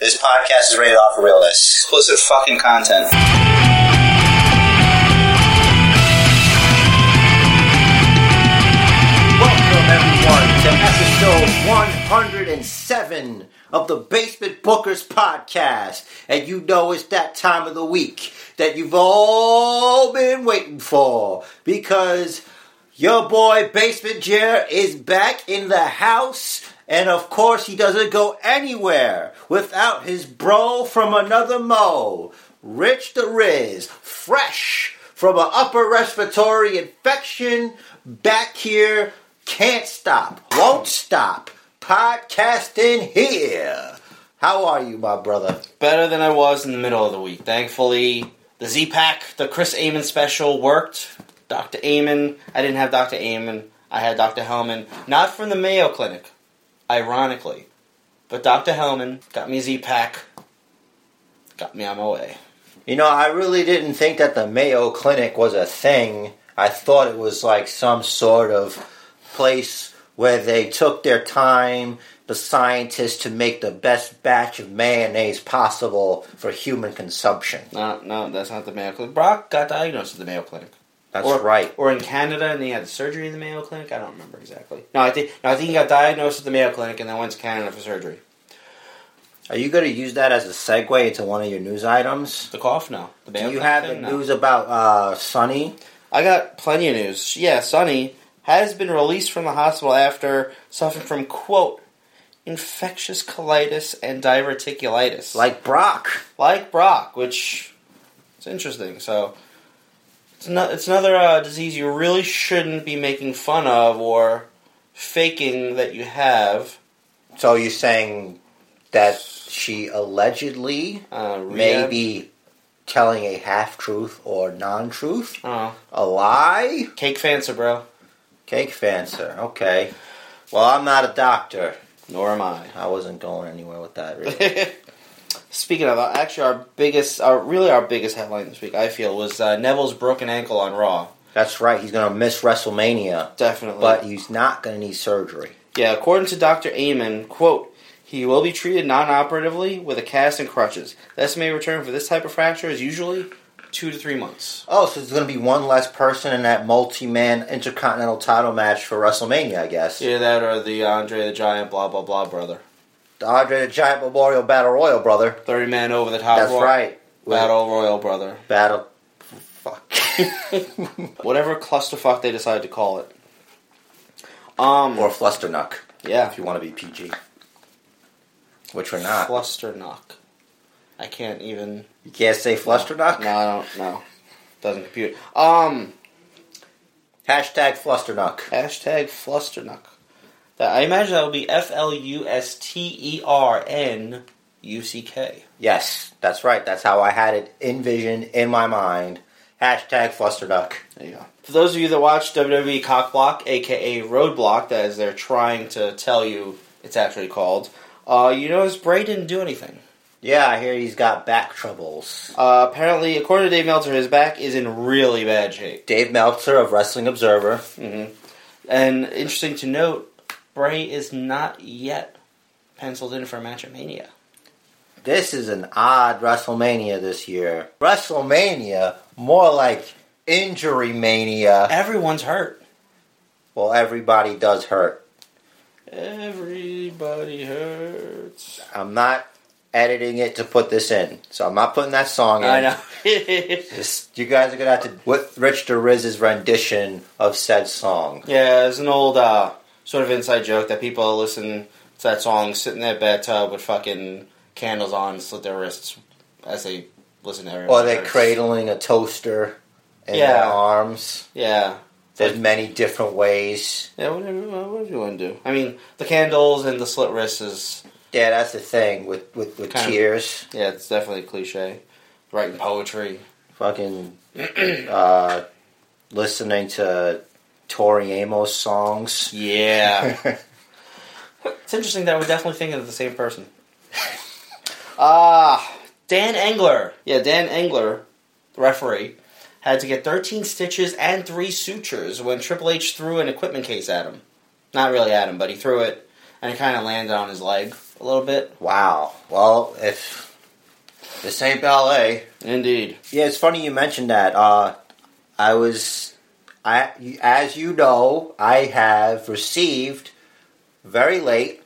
This podcast is rated off for realness. Explicit fucking content. Welcome everyone to episode 107 of the Basement Bookers podcast. And you know it's that time of the week that you've all been waiting for because your boy Basement Jer is back in the house. And of course, he doesn't go anywhere without his bro from another mo, Rich the Riz, fresh from an upper respiratory infection, back here, can't stop, won't stop, podcasting here. How are you, my brother? Better than I was in the middle of the week. Thankfully, the Z Pack, the Chris Amann special worked. Dr. Amann, I didn't have Dr. Amann. I had Dr. Hellman, not from the Mayo Clinic, ironically, but Dr. Hellman got me a Z Pack, got me on my way. You know, I really didn't think that the Mayo Clinic was a thing. I thought it was like some sort of place where they took their time, the scientists, to make the best batch of mayonnaise possible for human consumption. No, no, that's not the Mayo Clinic. Brock got diagnosed at the Mayo Clinic. That's or, right. Or in Canada, and he had surgery in the Mayo Clinic. I don't remember exactly. No, I think no, I think he got diagnosed at the Mayo Clinic and then went to Canada for surgery. Are you going to use that as a segue into one of your news items? The cough, no. The Mayo Do you Clinic have the thing? No. news about uh, Sunny? I got plenty of news. Yeah, Sunny has been released from the hospital after suffering from quote infectious colitis and diverticulitis, Like Brock. like Brock, which is interesting. So it's, no, it's another uh, disease you really shouldn't be making fun of or faking that you have. So you're saying that she allegedly Uh, rehab- maybe telling a half truth or non truth? Oh, A lie? cake fancer, bro. Cake fancer. Okay. Well, I'm not a doctor. Nor am I. I wasn't going anywhere with that, really. Speaking of, actually, our biggest, our really our biggest headline this week, I feel, was uh, Neville's broken ankle on Raw. That's right. He's going to miss WrestleMania, Definitely, but he's not going to need surgery. yeah, according to Doctor Amann, quote, he will be treated non-operatively with a cast and crutches. The estimated return for this type of fracture is usually two to three months. Oh, so there's going to be one less person in that multi man intercontinental title match for WrestleMania, I guess. Yeah, that or the Andre the Giant, blah blah blah, brother. The Andre the Giant Memorial Battle Royal, brother. Thirty man over the top. That's right. Battle Royal, brother. Battle. Fuck. Whatever clusterfuck they decide to call it. Um, or Flusternuck, yeah, if you want to be PG. Which we're not. Flusternuck. I can't even. You can't say Flusternuck? No, I don't. No, doesn't compute. Um, Hashtag Flusternuck. hashtag Flusternuck. That I imagine that would be F L U S T E R N U C K. Yes, that's right. That's how I had it envisioned in my mind. Hashtag Flusternuck. There you go. For those of you that watch WWE Cockblock, aka Roadblock, that is they're trying to tell you it's actually called, uh, you notice Bray didn't do anything. Yeah, I hear he's got back troubles. Uh, apparently, according to Dave Meltzer, his back is in really bad shape. Dave Meltzer of Wrestling Observer. Mm-hmm. And interesting to note, Bray is not yet penciled in for a match at Mania. This is an odd WrestleMania this year. WrestleMania, more like injury mania. Everyone's hurt. Well, everybody does hurt. Everybody hurts. I'm not editing it to put this in, so I'm not putting that song in. I know. Just, you guys are gonna have to with Rich the Riz's rendition of said song. yeah, it's an old uh, sort of inside joke that people listen to that song, sit in their bathtub with fucking candles on, and slit their wrists as they listen to everyone. Or they're cradling a toaster in Yeah. their arms. Yeah. There's many different ways. Yeah, whatever, whatever you want to do. I mean, the candles and the slit wrists is, Yeah, that's the thing with with, with Kind of- yeah, it's definitely a cliche. Writing poetry. Fucking uh, listening to Tori Amos songs. Yeah. It's interesting that we're definitely thinking of the same person. Ah, Dan Engler. Yeah, Dan Engler, the referee, had to get 13 stitches and three sutures when Triple H threw an equipment case at him. Not really at him, but he threw it, and it kind of landed on his leg. a little bit. Wow. Well, if this ain't ballet, Indeed. yeah, it's funny you mentioned that. Uh, I was, I as you know, I have received very late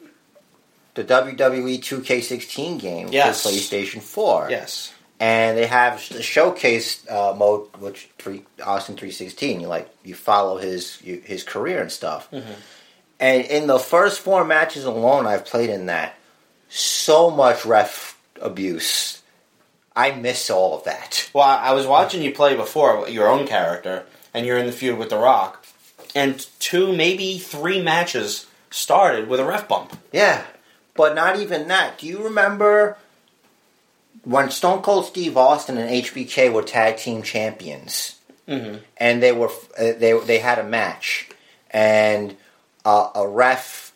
the WWE 2K16 game Yes. for PlayStation 4. Yes. and they have the showcase uh, mode, which three Austin three sixteen. You like you follow his you, his career and stuff. And in the first four matches alone, I've played in that so much ref abuse. I miss all of that. Well, I I was watching you play before your own character, and you're in the feud with The Rock, and two, maybe three matches started with a ref bump. Yeah, but not even that. Do you remember when Stone Cold Steve Austin and HBK were tag team champions? Mm-hmm. and they were uh, they they had a match, and uh, a ref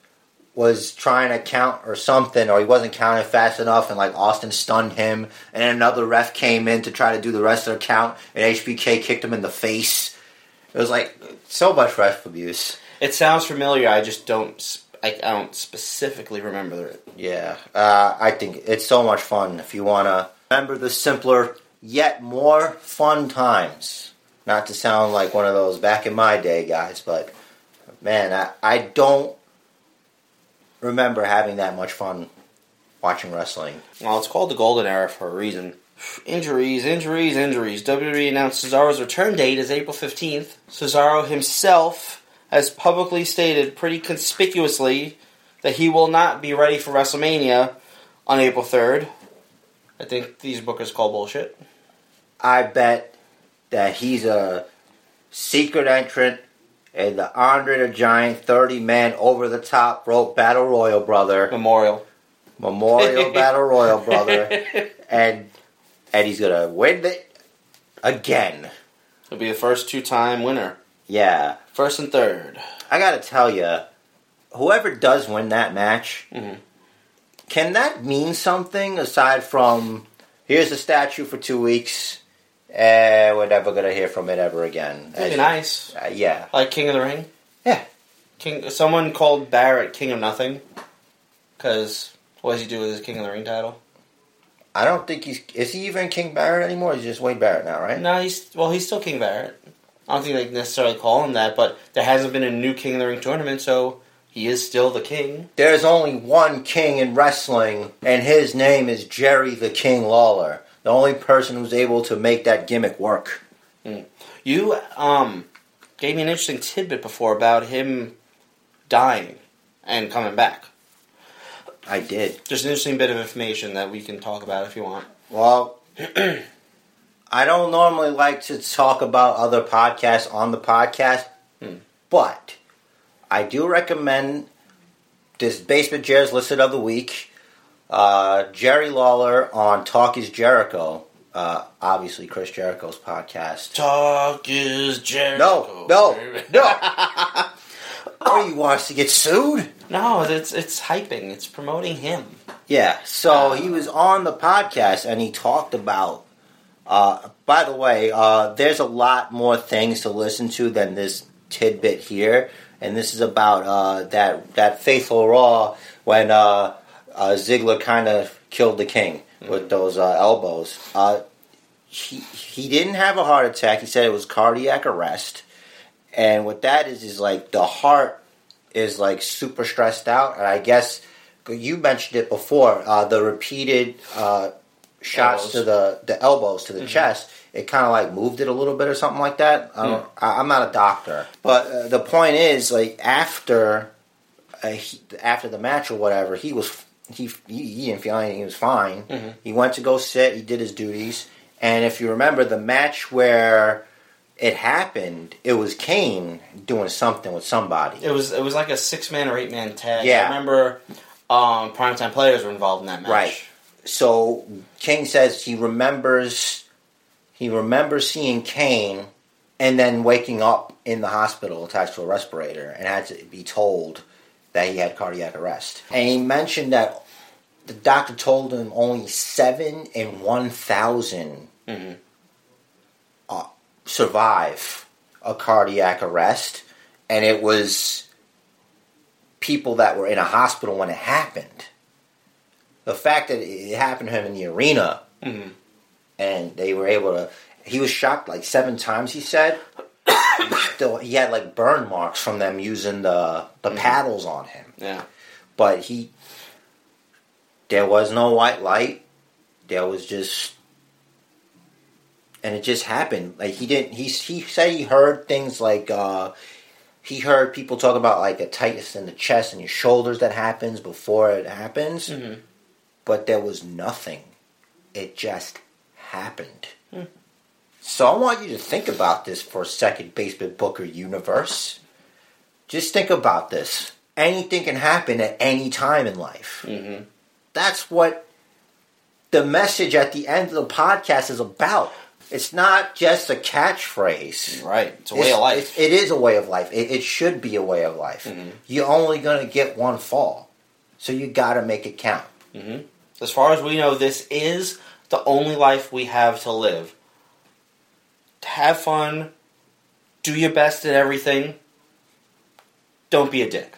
was trying to count or something, or he wasn't counting fast enough, and like Austin stunned him, and then another ref came in to try to do the rest of the count, and HBK kicked him in the face. It was like so much ref abuse. It sounds familiar. I just don't. I, I don't specifically remember it. Yeah, uh, I think it's so much fun if you want to remember the simpler yet more fun times. Not to sound like one of those back in my day guys, but man, I, I don't remember having that much fun watching wrestling. Well, it's called the Golden Era for a reason. Injuries, injuries, injuries. WWE announced Cesaro's return date is April 15th. Cesaro himself has publicly stated pretty conspicuously that he will not be ready for WrestleMania on April 3rd. I think these bookers call bullshit. I bet that he's a secret entrant in the Andre the Giant 30 man over the top rope battle royal brother. Memorial. Memorial Battle Royal, brother, and and he's gonna win it again. He'll be the first two time winner. Yeah, First and third. I gotta tell you, whoever does win that match, Mhm. can that mean something aside from here's a statue for two weeks, and we're never gonna hear from it ever again? That'd be nice. uh, yeah, Like King of the Ring? Yeah. King. Someone called Barrett King of Nothing. Because what does he do with his King of the Ring title? I don't think he's is he even King Barrett anymore? He's just Wade Barrett now, right? No, he's well, he's still King Barrett. I don't think they necessarily call him that, but there hasn't been a new King of the Ring tournament, so he is still the king. There's only one king in wrestling, and his name is Jerry the King Lawler. The only person who's able to make that gimmick work. You um gave me an interesting tidbit before about him dying and coming back. I did. Just an interesting bit of information that we can talk about if you want. Well, I don't normally like to talk about other podcasts on the podcast, Hmm. but I do recommend this Basement Jared's Listed of the Week. Uh, Jerry Lawler on Talk is Jericho. Uh, obviously, Chris Jericho's podcast. Talk is Jericho. No, no, no, Oh, he wants to get sued? No, it's it's hyping. It's promoting him. Yeah, so he was on the podcast and he talked about. Uh, by the way, uh, there's a lot more things to listen to than this tidbit here, and this is about uh, that that faithful Raw when uh, uh, Ziggler kind of killed the King with those uh, elbows. Uh, he he didn't have a heart attack. He said it was cardiac arrest, and what that is is like the heart is like super stressed out, and I guess you mentioned it before. Uh, the repeated uh, shots Elbows. to the the elbows to the chest, it kind of like moved it a little bit or something like that. I don't, I, I'm not a doctor, but uh, the point is, like after uh, he, after the match or whatever, he was he he, he didn't feel anything. He was fine. Mhm. He went to go sit. He did his duties, and if you remember the match where it happened, it was Kane doing something with somebody. It was it was like a six man or eight man tag. Yeah. I remember um, primetime players were involved in that match. Right. so King says he remembers he remembers seeing Kane and then waking up in the hospital attached to a respirator and had to be told that he had cardiac arrest. And he mentioned that the doctor told him only seven in one thousand Mhm. Survive a cardiac arrest, and it was people that were in a hospital when it happened. the fact that it happened to him in the arena, Mhm. and they were able to. He was shocked like seven times. He said. He Still, he had like burn marks from them using the the paddles on him. Yeah. But he, there was no white light. There was just, and it just happened. Like he didn't. He he said he heard things like uh, he heard people talk about like a tightness in the chest and your shoulders that happens before it happens. Mhm. But there was nothing. It just happened. Hmm. So I want you to think about this for a second, Basement Booker universe. Just think about this. Anything can happen at any time in life. Mm-hmm. That's what the message at the end of the podcast is about. It's not just a catchphrase. Right. It's a way of life. It, is a way of life. It, it should be a way of life. Mhm. You're only going to get one fall. So you got to make it count. Mm-hmm. As far as we know, this is the only life we have to live. Have fun. Do your best at everything. Don't be a dick.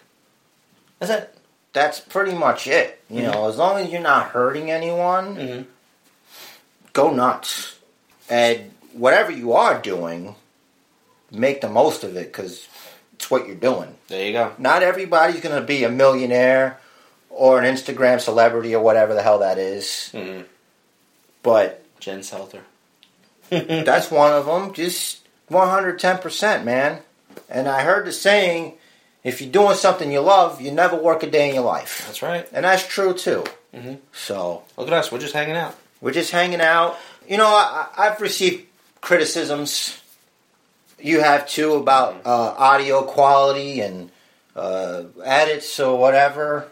That's it. That's pretty much it. You know, as long as you're not hurting anyone, Mm-hmm. go nuts. And whatever you are doing, make the most of it because it's what you're doing. There you go. Not everybody's going to be a millionaire or an Instagram celebrity or whatever the hell that is. Mm-hmm. But Jen Selter. that's one of them. Just 110%, man. And I heard the saying if you're doing something you love, you never work a day in your life. That's right. And that's true too. Mhm. So Look at us. We're just hanging out. we're just hanging out. You know, I, I've received criticisms. You have too about uh, audio quality and uh, edits or whatever.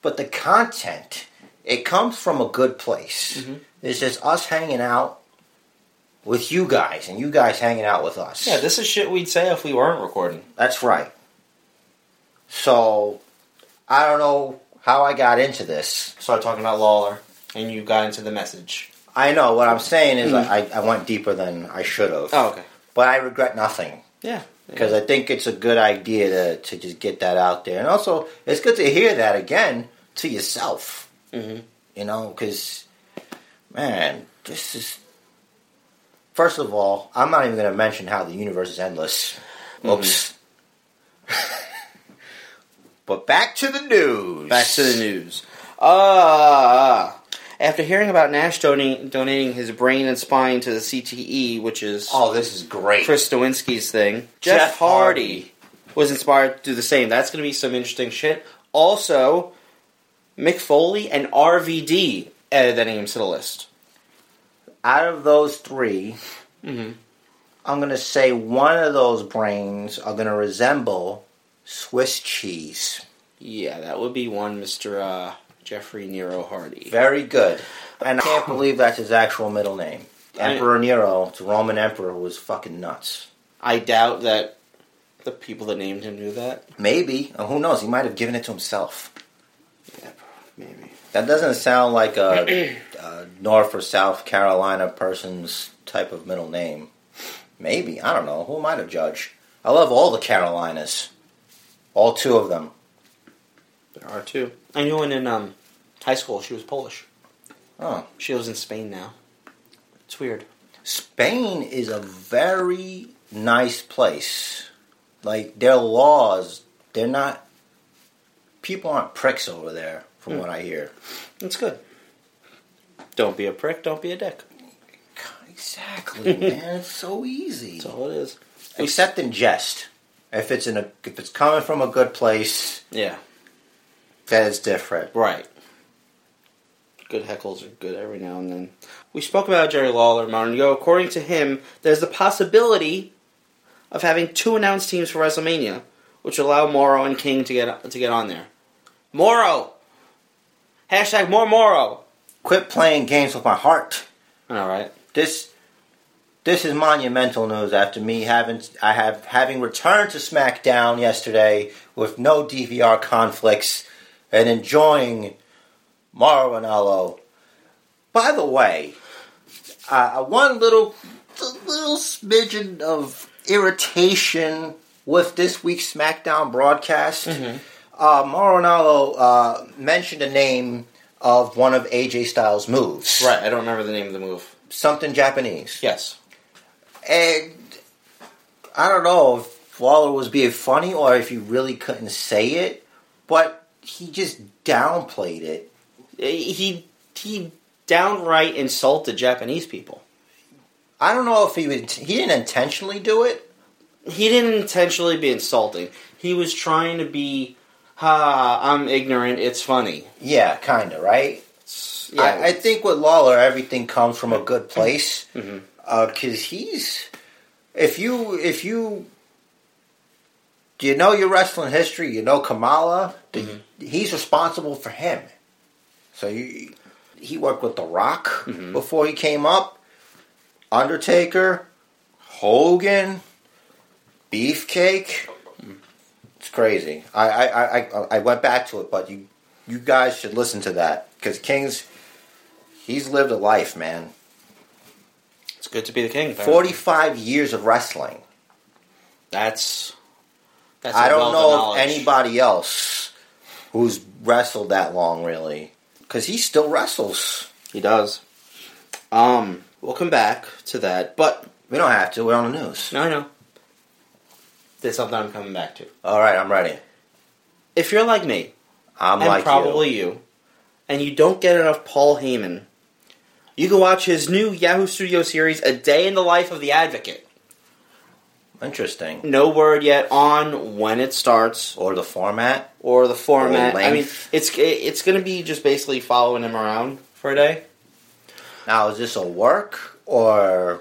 But the content, it comes from a good place. Mhm. It's just us hanging out with you guys and you guys hanging out with us. Yeah, this is shit we'd say if we weren't recording. That's right. So, I don't know how I got into this. Started talking about Lawler, and you got into the message. I know what I'm saying is I, I went deeper than I should have. Oh, okay. But I regret nothing Yeah. because I think it's a good idea to, to just get that out there. And also, it's good to hear that again to yourself. Mhm. You know, because, man, this is. First of all, I'm not even going to mention how the universe is endless. Oops. but back to the news. Back to the news. Uh, after hearing about Nash donating, donating his brain and spine to the CTE, which is Oh, this is great. Chris Nowinski's thing, Jeff, Jeff Hardy, Hardy. was inspired to do the same. That's going to be some interesting shit. Also, Mick Foley and RVD added their names to the list. Out of those 3 Mm-hmm. I'm going to say one of those brains are going to resemble Swiss cheese. Yeah, that would be one Mr. Uh, Jeffrey Nero Hardy. Very good. And I can't believe that's his actual middle name. I- Emperor Nero, the Roman emperor who was fucking nuts. I doubt that the people that named him knew that. Maybe. Uh, who knows? He might have given it to himself. Yeah, maybe. That doesn't sound like a, a North or South Carolina person's type of middle name. Maybe. I don't know. Who am I to judge? I love all the Carolinas. All two of them. There are two. I knew one in um, high school. She was Polish. Oh. She lives in Spain now. It's weird. Spain is a very nice place. Like their laws, they're not. People aren't pricks over there, from Hmm. what I hear. That's good. Don't be a prick. Don't be a dick. Exactly, man. It's so easy. That's all it is. Except in jest. If it's in a, if it's coming from a good place, Yeah. Then it's different. Right. Good heckles are good every now and then. We spoke about Jerry Lawler a moment ago. According to him, there's the possibility of having two announced teams for WrestleMania, which would allow Mauro and King to get to get on there. Mauro. Hashtag more Mauro. Quit playing games with my heart. All right. This this is monumental news after me having I have having returned to SmackDown yesterday with no DVR conflicts and enjoying Mauro Ranallo. By the way, uh, one little little smidgen of irritation with this week's SmackDown broadcast. Uh, Mauro Ranallo uh, mentioned a name of one of AJ Styles' moves. Right. I don't remember the name of the move. Something Japanese. Yes. And I don't know if Lawler was being funny or if he really couldn't say it, but he just downplayed it. He he downright insulted Japanese people. I don't know if he would, he didn't intentionally do it. He didn't intentionally be insulting. He was trying to be, ha, I'm ignorant. It's funny. Yeah, kind of, right? Yeah. I, I think with Lawler, everything comes from a good place mm-hmm. uh, because he's if you if you do you know your wrestling history, you know Kamala, the, mm-hmm. He's responsible for him. So you, he worked with The Rock mm-hmm. before he came up, Undertaker, Hogan, Beefcake. It's crazy. I I, I, I went back to it, but you you guys should listen to that because King's he's lived a life, man. it's good to be the king. apparently. Forty five years of wrestling. That's. That's I don't wealth of know anybody else who's wrestled that long really, because he still wrestles. He does. Um, we'll come back to that, but We don't have to. We're on the news. no, I know. There's something I'm coming back to. All right, I'm ready. If you're like me, I'm and like probably you. you. and you don't get enough Paul Heyman, you can watch his new Yahoo Studio series, A Day in the Life of the Advocate. Interesting. No word yet on when it starts Or the format. or the format. Or I mean, it's it's going to be just basically following him around for a day. Now, is this a work or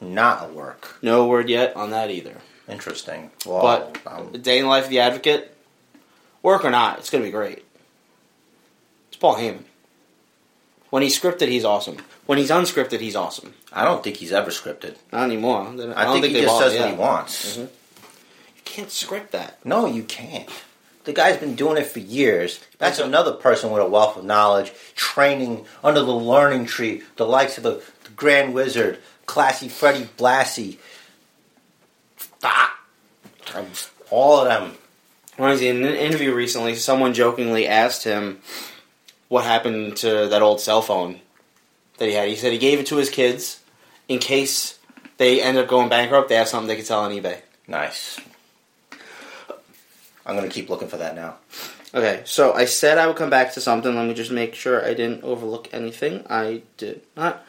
not a work? No word yet on that either. Interesting. Well, But um, A Day in the Life of the Advocate, work or not, it's going to be great. It's Paul Heyman. When he's scripted, he's awesome. When he's unscripted, he's awesome. I don't think he's ever scripted. Not anymore. I, I, don't think, he just bought- says yeah. what he wants. Mhm. You can't script that. No, you can't. The guy's been doing it for years. That's another person with a wealth of knowledge, training under the learning tree, the likes of the, the Grand Wizard, Classy Freddie Blassie. Ah, all of them. Reminds was in an interview recently, someone jokingly asked him what happened to that old cell phone that he had. He said he gave it to his kids in case they end up going bankrupt. They have something they could sell on eBay. Nice. I'm gonna keep looking for that now. Okay, so I said I would come back to something. Let me just make sure I didn't overlook anything. I did not.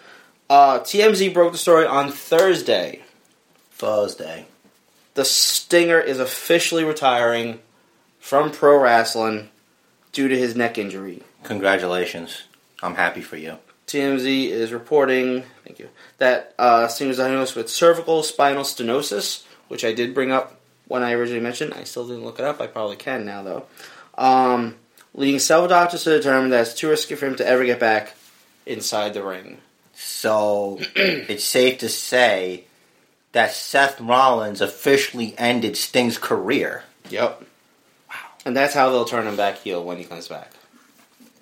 Uh, TMZ broke the story on Thursday. Thursday. The Stinger is officially retiring from pro wrestling due to his neck injury. Congratulations. I'm happy for you. TMZ is reporting, thank you, that uh, Sting was diagnosed with cervical spinal stenosis, which I did bring up when I originally mentioned. I still didn't look it up. I probably can now, though. Um, leading several doctors to determine that it's too risky for him to ever get back inside the ring. So it's safe to say that Seth Rollins officially ended Sting's career. Yep. Wow. And that's how they'll turn him back heel when he comes back.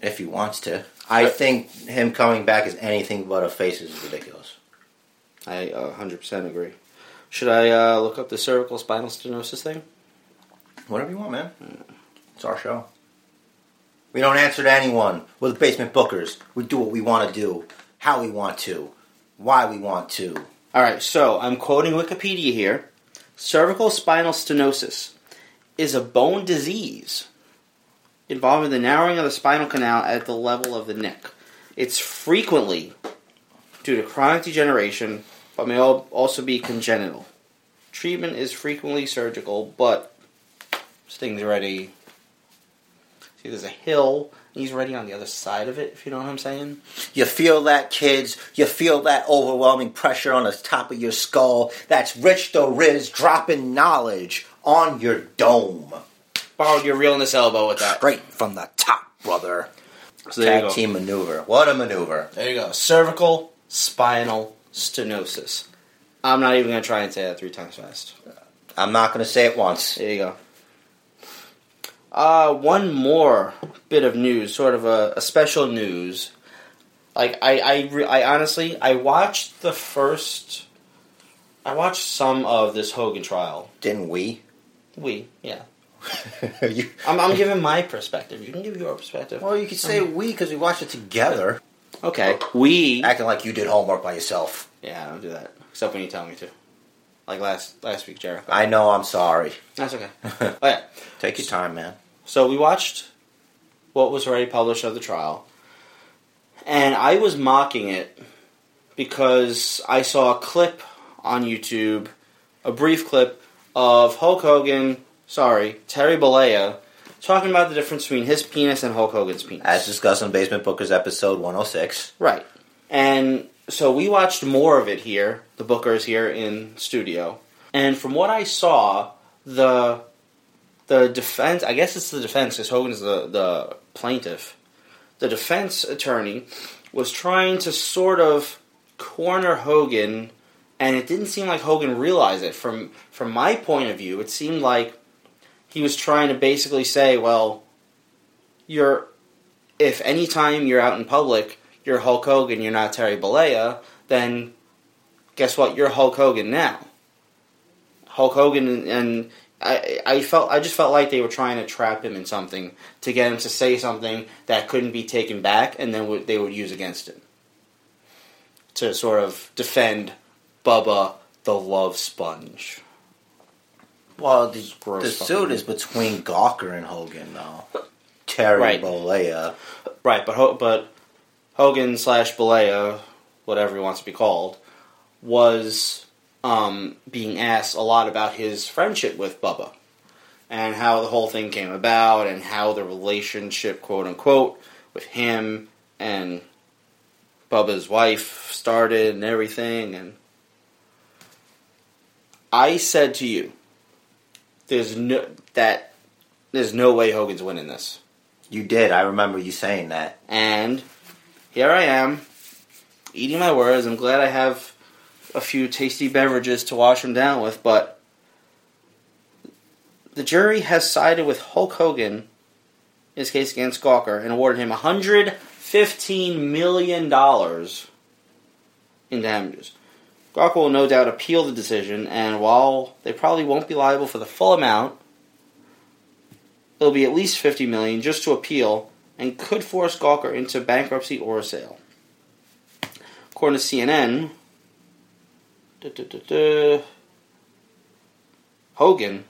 If he wants to. I think him coming back as anything but a face is ridiculous. I uh, 100% agree. Should I uh, look up the cervical spinal stenosis thing? Whatever you want, man. It's our show. We don't answer to anyone. We're the basement bookers. We do what we want to do, how we want to, why we want to. All right, so I'm quoting Wikipedia here. Cervical spinal stenosis is a bone disease involving the narrowing of the spinal canal at the level of the neck. It's frequently due to chronic degeneration, but may also be congenital. Treatment is frequently surgical, but Sting's ready. See, there's a hill. He's ready on the other side of it, if you know what I'm saying. You feel that, kids? You feel that overwhelming pressure on the top of your skull? That's Rich the Riz dropping knowledge on your dome. Borrowed your realness elbow with that. Straight from the top, brother. So Tag team maneuver. What a maneuver. There you go. Cervical spinal stenosis. I'm not even going to try and say that three times fast. I'm not going to say it once. There you go. Uh, one more bit of news, sort of a, a special news. Like I, I, re- I honestly, I watched the first. I watched some of this Hogan trial. Didn't we? We, yeah. you, I'm, I'm giving my perspective. You can give your perspective. well, you could say we because we watched it together, Okay, we. acting like you did homework by yourself. Yeah, I don't do that except when you tell me to. Like last last week, Jericho. I know. I'm sorry. That's okay. oh yeah. Take your time, man. So we watched what was already published of the trial, and I was mocking it because I saw a clip on YouTube, a brief clip of Hulk Hogan, sorry, Terry Bollea, talking about the difference between his penis and Hulk Hogan's penis. As discussed on Basement Bookers episode 106. Right. And so we watched more of it here, the Bookers here in studio. And from what I saw, the the defense, I guess it's the defense because Hogan is the, the plaintiff. The defense attorney was trying to sort of corner Hogan, and it didn't seem like Hogan realized it. From from my point of view, it seemed like he was trying to basically say, well, you're if anytime you're out in public, you're Hulk Hogan, you're not Terry Bollea, then guess what? You're Hulk Hogan now. Hulk Hogan and, and I, I felt I just felt like they were trying to trap him in something to get him to say something that couldn't be taken back, and then would, they would use against him to sort of defend Bubba the Love Sponge. Well, the, Gross the fucking- suit is between Gawker and Hogan, though. Terry Right. Bollea. Right, but Ho- but Hogan slash Bollea, whatever he wants to be called, was um, being asked a lot about his friendship with Bubba and how the whole thing came about and how the relationship, quote unquote, with him and Bubba's wife started and everything. And I said to you, "There's no that there's no way Hogan's winning this." You did. I remember you saying that. And here I am, eating my words. I'm glad I have a few tasty beverages to wash them down with, but the jury has sided with Hulk Hogan in his case against Gawker and awarded him $115 million in damages. Gawker will no doubt appeal the decision, and while they probably won't be liable for the full amount, it'll be at least 50 million just to appeal and could force Gawker into bankruptcy or a sale. According to CNN, duh, duh, duh, Hogan,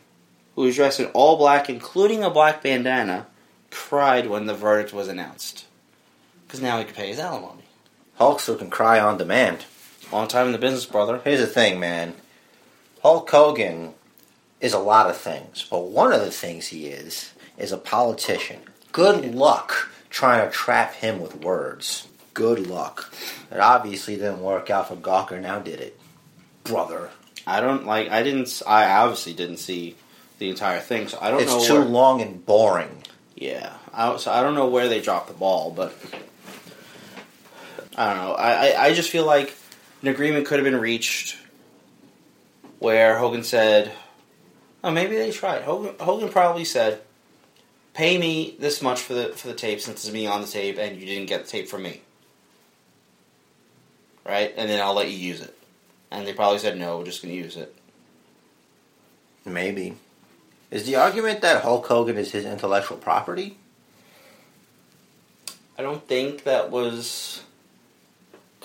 who was dressed in all black, including a black bandana, cried when the verdict was announced. Because now he could pay his alimony. Hulkster can cry on demand. Long time in the business, brother. Here's the thing, man. Hulk Hogan is a lot of things, but one of the things he is is a politician. Good luck trying to trap him with words. Good luck. It obviously didn't work out for Gawker, now did it? Brother. I don't like. I didn't. I obviously didn't see the entire thing, so I don't know. It's too where, long and boring. Yeah, I, so I don't know where they dropped the ball, but I don't know. I, I, I just feel like an agreement could have been reached where Hogan said, "Oh, maybe they tried." Hogan, Hogan probably said, "Pay me this much for the for the tape since it's me on the tape, and you didn't get the tape from me, right? And then I'll let you use it." And they probably said, "No, we're just going to use it." Maybe. Is the argument that Hulk Hogan is his intellectual property? I don't think that was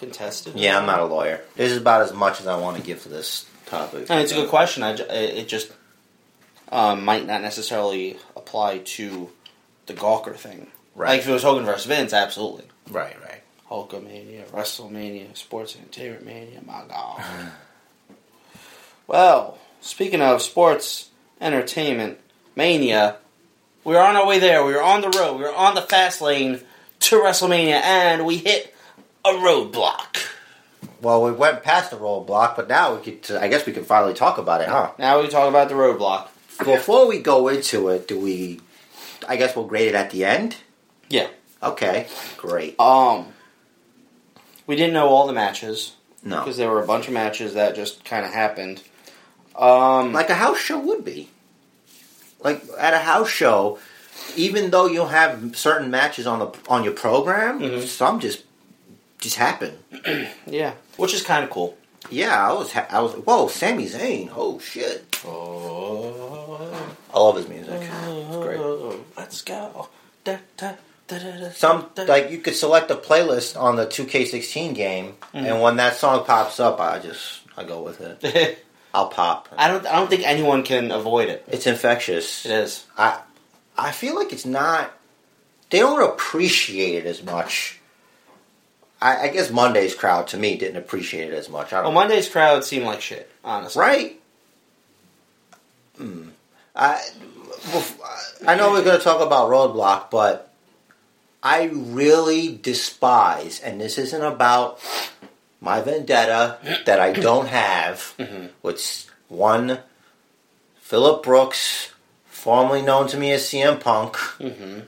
contested. Yeah, I'm not a lawyer. This is about as much as I want to give to this topic. And it's a good question. I, it just um, might not necessarily apply to the Gawker thing. Right. Like if it was Hogan versus Vince, absolutely. Right, right. Hulkamania, WrestleMania, Sports Entertainment Mania, my God. well, speaking of sports entertainment mania, we are on our way there. We are on the road. We are on the fast lane to WrestleMania, and we hit a roadblock. Well, we went past the roadblock, but now we could. I guess we can finally talk about it, huh? Now we talk about the roadblock. Before we go into it, do we? I guess we'll grade it at the end. Yeah. Okay, great. Um, we didn't know all the matches No, because there were a bunch of matches that just kind of happened. Um, like a house show would be. Like at a house show, even though you'll have certain matches on the on your program, Mhm. some just just happen. yeah, which is kind of cool. Yeah, I was ha- I was whoa, Sami Zayn. Oh shit, Oh, I love his music. It's great. Let's go. Da, da, da, da, da, Some da. like you could select a playlist on the 2K16 game, Mm-hmm. and when that song pops up, I just I go with it. I'll pop. I don't. I don't think anyone can avoid it. It's infectious. It is. I I feel like it's not. They don't appreciate it as much. I, I guess Monday's crowd to me didn't appreciate it as much. I Well, don't. Monday's crowd seemed like shit. Honestly, right? Hmm. I I know we're going to talk about Roadblock, but I really despise, and this isn't about my vendetta that I don't have Mhm. with one Philip Brooks, formerly known to me as CM Punk. hmm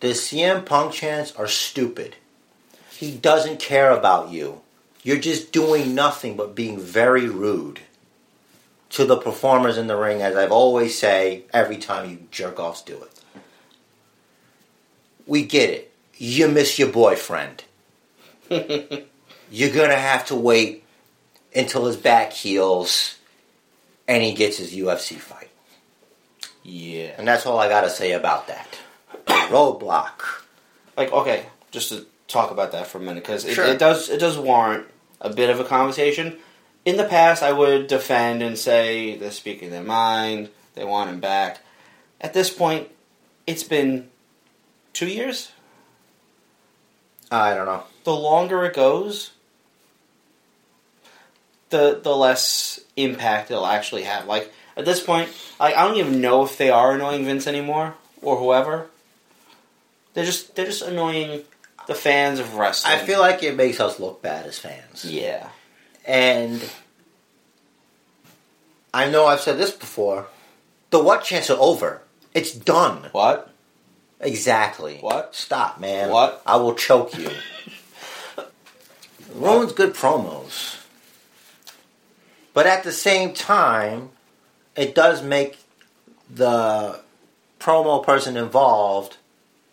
The CM Punk chants are stupid. He doesn't care about you. You're just doing nothing but being very rude to the performers in the ring, as I've always say every time you jerk offs do it. We get it. You miss your boyfriend. You're gonna have to wait until his back heals and he gets his UFC fight. yeah. And that's all I gotta say about that. Roadblock. Like, okay, just to talk about that for a minute because it, Sure. it does. It does warrant a bit of a conversation. In the past, I would defend and say they're speaking their mind. They want him back. At this point, it's been two years. I don't know. the longer it goes, the the less impact it'll actually have. Like at this point, like I don't even know if they are annoying Vince anymore or whoever. They're just they're just annoying the fans of wrestling. I feel like it makes us look bad as fans. yeah, And I know I've said this before. The what chants are over. It's done. what Exactly. What? Stop, man. What? I will choke you. Ruins good promos. But at the same time, it does make the promo person involved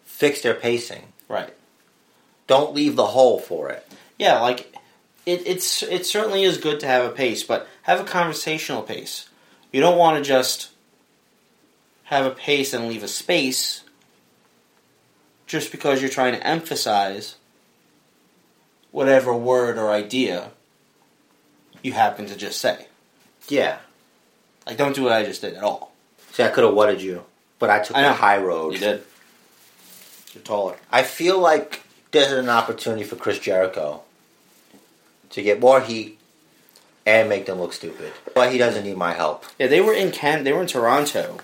fix their pacing. right? Don't leave the hole for it. Yeah, like it, it's it certainly is good to have a pace, but have a conversational pace. You don't want to just have a pace and leave a space just because you're trying to emphasize whatever word or idea you happen to just say. Yeah. Like, don't do what I just did at all. See, I could have whatted you, but I took I the high road. You did. You're taller. I feel like there's an opportunity for Chris Jericho to get more heat and make them look stupid. But he doesn't need my help. Yeah, they were in Can. They were in Toronto,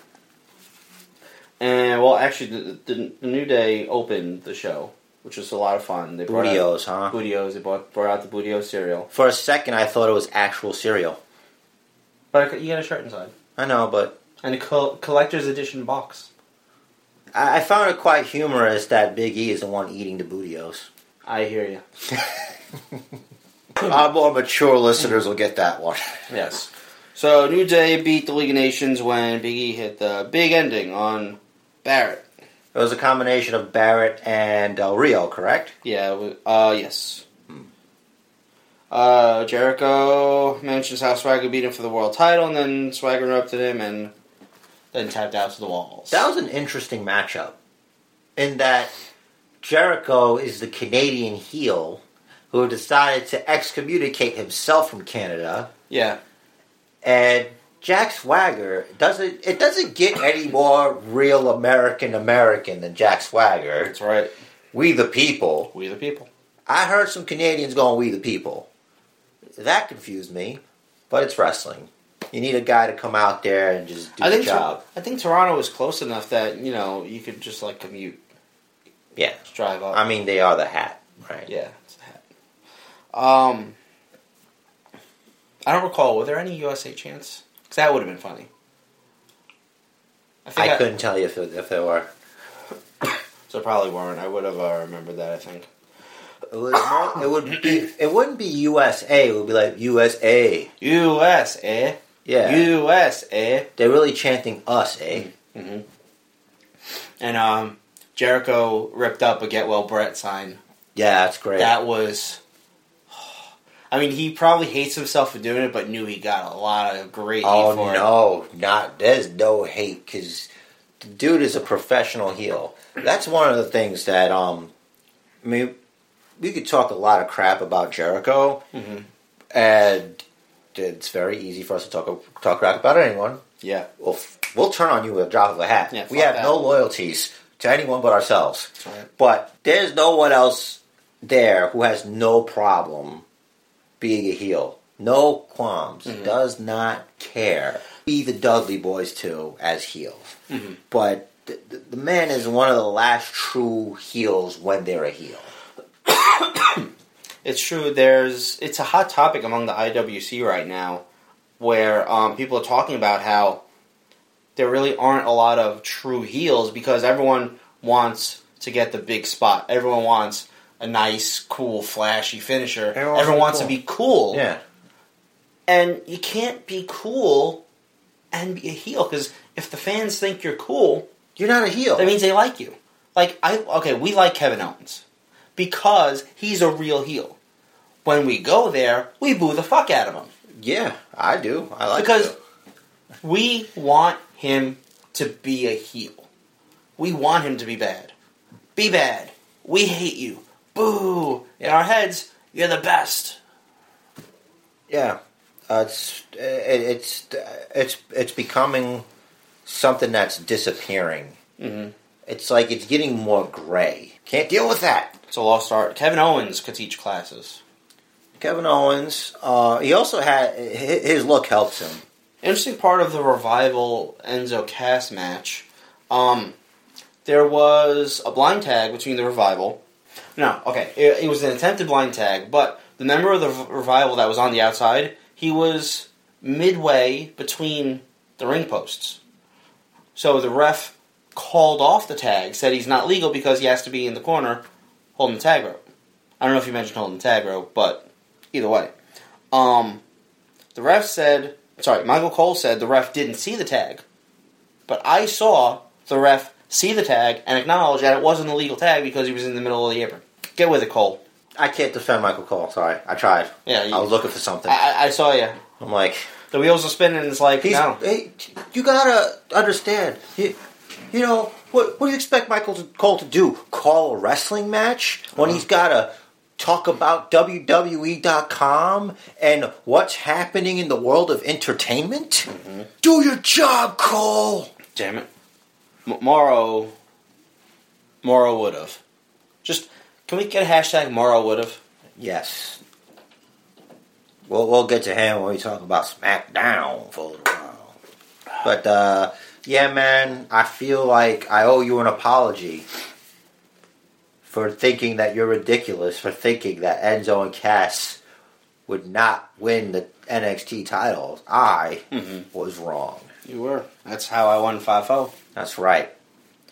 and well, actually, the, the, the New Day opened the show, which was a lot of fun. They Booty-O's, huh? Booty-O's. They brought, brought out the Booty-O cereal, For a second, I thought it was actual cereal. but you got a shirt inside I know, but and a col- collector's edition box. I, I found it quite humorous that Big E is the one eating the Booty-O's. I hear you. Our more mature listeners will get that one. Yes. So New Day beat the League of Nations when Big E hit the big ending on Barrett. It was a combination of Barrett and Del Rio, correct? Yeah. was- Uh. Yes. Uh, Jericho mentions how Swagger beat him for the world title, and then Swagger interrupted him and then tapped out to the walls. That was an interesting matchup. In that Jericho is the Canadian heel who decided to excommunicate himself from Canada, yeah. and Jack Swagger doesn't. It doesn't get any more real American American than Jack Swagger. That's right. We the people. We the people. I heard some Canadians going, "We the people." That confused me, but it's wrestling. You need a guy to come out there and just do I the think job. I think Toronto is close enough that you know you could just like commute, Yeah, just drive up. I mean they are the hat, right? Yeah, it's a hat. Um, I don't recall. Were there any USA chants? Because that would have been funny. I think I couldn't tell you if, if there were. So probably weren't. I would have uh, remembered that. I think. It would, more, it would be. It wouldn't be USA. It would be like USA. U.S. Yeah, U.S. eh? they're really chanting us, eh? Mm-hmm. And um, Jericho ripped up a "Get Well Brett" sign. Yeah, that's great. That was. I mean, he probably hates himself for doing it, but knew he got a lot of great oh for it. no, not there's no hate because dude is a professional heel. That's one of the things that um, I mean, we could talk a lot of crap about Jericho, Mhm. and it's very easy for us to talk talk crap about anyone. Yeah. We'll we'll turn on you with a drop of a hat. Yeah, we have that. no loyalties to anyone but ourselves. That's right. But there's no one else there who has no problem being a heel. No qualms. Mm-hmm. Does not care. Be the Dudley boys too as heels. Mm-hmm. But the, the, the man is one of the last true heels when they're a heel. It's true. There's it's a hot topic among the IWC right now, where um, people are talking about how there really aren't a lot of true heels because everyone wants to get the big spot. Everyone wants a nice, cool, flashy finisher. Everyone Everyone, wants to to be cool, Yeah. and you can't be cool and be a heel because if the fans think you're cool, You're not a heel. that means they like you. Like I okay, we like Kevin Owens because he's a real heel. When we go there, we boo the fuck out of him yeah, I do. I like because to. we want him to be a heel. We want him to be bad. Be bad. We hate you. Boo. In our heads, you're the best. Yeah, uh, it's it, it's it's it's becoming something that's disappearing. Mhm. It's like it's getting more gray. Can't deal with that. It's a lost art. Kevin Owens could teach classes. Kevin Owens. Uh, he also had his look helps him. interesting part of the revival Enzo Cass match. Um, there was a blind tag between the revival. No, okay, it, it was an attempted blind tag, but the member of the revival that was on the outside, he was midway between the ring posts. So the ref called off the tag, said he's not legal because he has to be in the corner holding the tag rope. I don't know if you mentioned holding the tag rope, but either way. Um, the ref said, sorry, Michael Cole said the ref didn't see the tag. But I saw the ref see the tag and acknowledge that it wasn't a legal tag because he was in the middle of the apron. Get with it, Cole. I can't defend Michael Cole. Sorry, I tried. Yeah, you, I was looking for something. I, I- saw you. I'm like, The wheels are spinning and it's like, he's, no. hey, you gotta understand. You, you know what? What do you expect Michael Cole to do? Call a wrestling match when he's gotta talk about WWE.com and what's happening in the world of entertainment? Do your job, Cole. Damn it. M- Mauro. Mauro would have. Just, can we get a hashtag Mauro would have? Yes. We'll, we'll get to him when we talk about SmackDown for a little while. But, uh, yeah, man, I feel like I owe you an apology for thinking that you're ridiculous, for thinking that Enzo and Cass would not win the NXT titles. I Mhm. was wrong. You were. That's how I won 5 0. That's right.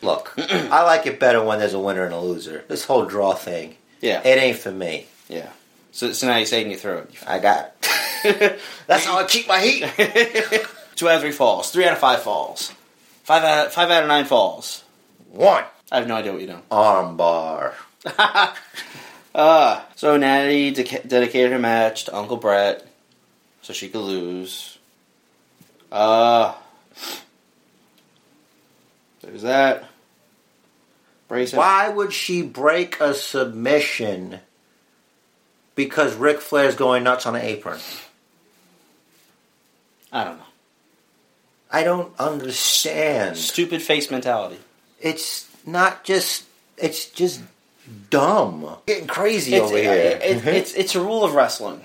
Look, I like it better when there's a winner and a loser. This whole draw thing, Yeah. it ain't for me. Yeah. So, so now you're saying you threw it. I got That's how I keep my heat. Two out of three falls. Three out of five falls. Five out five out of nine falls. One I have no idea what you're doing. armbar. uh, so Natty de- dedicated her match to Uncle Bret so she could lose. Uh, there's that. Brace Why would she break a submission because Ric Flair's going nuts on an apron? I don't know. I don't understand. Stupid face mentality. It's not just. It's just dumb. Getting crazy It's, over here. it- it- mm-hmm. it's it's a rule of wrestling.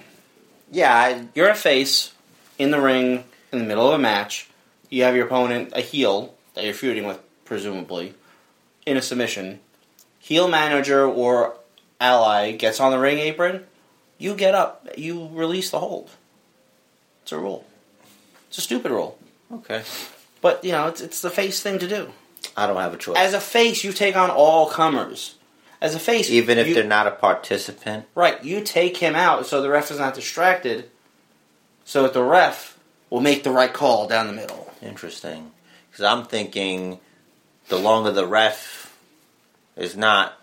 yeah, I, You're a face in the ring in the middle of a match. You have your opponent, a heel that you're feuding with, presumably, in a submission. Heel manager or ally gets on the ring apron. You get up. You release the hold. It's a rule. It's a stupid rule. okay. But, you know, it's, it's the face thing to do. I don't have a choice. As a face, you take on all comers. As a face, Even if you, they're not a participant. Right, you take him out so the ref is not distracted, so that the ref will make the right call down the middle. Interesting. Because I'm thinking the longer the ref is not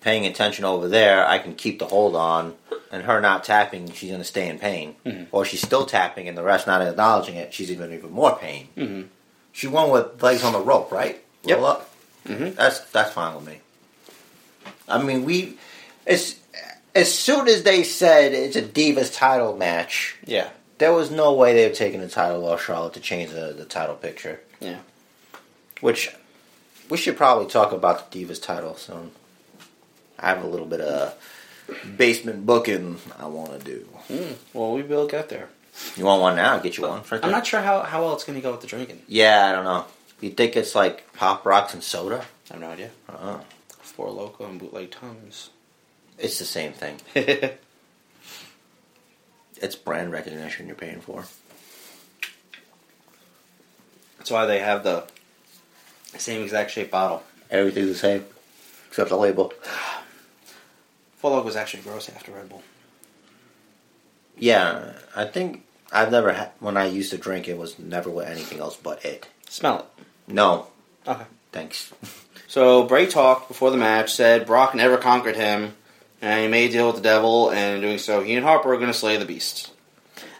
paying attention over there, I can keep the hold on, and her not tapping, she's going to stay in pain. Mhm. Or she's still tapping, and the ref's not acknowledging it, she's even even more pain. Mm-hmm. She won with legs on the rope, right? Yep. roll up. Mhm. That's that's fine with me. I mean, we as as soon as they said it's a Divas title match, Yeah. there was no way they were taking the title off Charlotte to change the, the title picture. Yeah. Which we should probably talk about the Divas title soon. I have a little bit of basement booking I want to do. Mm, well, we will get there. You want one now? I'll get you one. I'm not sure how, how well it's going to go with the drinking. Yeah, I don't know. You think it's like pop rocks and soda? I have no idea. Uh-uh. Four loco and bootleg tums. It's the same thing. It's brand recognition you're paying for. That's why they have the same exact shape bottle. Everything's the same except the label. Four Loko was actually gross after Red Bull. Yeah, I think I've never had when I used to drink it was never with anything else but it. Smell it. No, Okay. thanks. So Bray talked before the match, said Brock never conquered him, and he made a deal with the devil, and in doing so, he and Harper are going to slay the beast.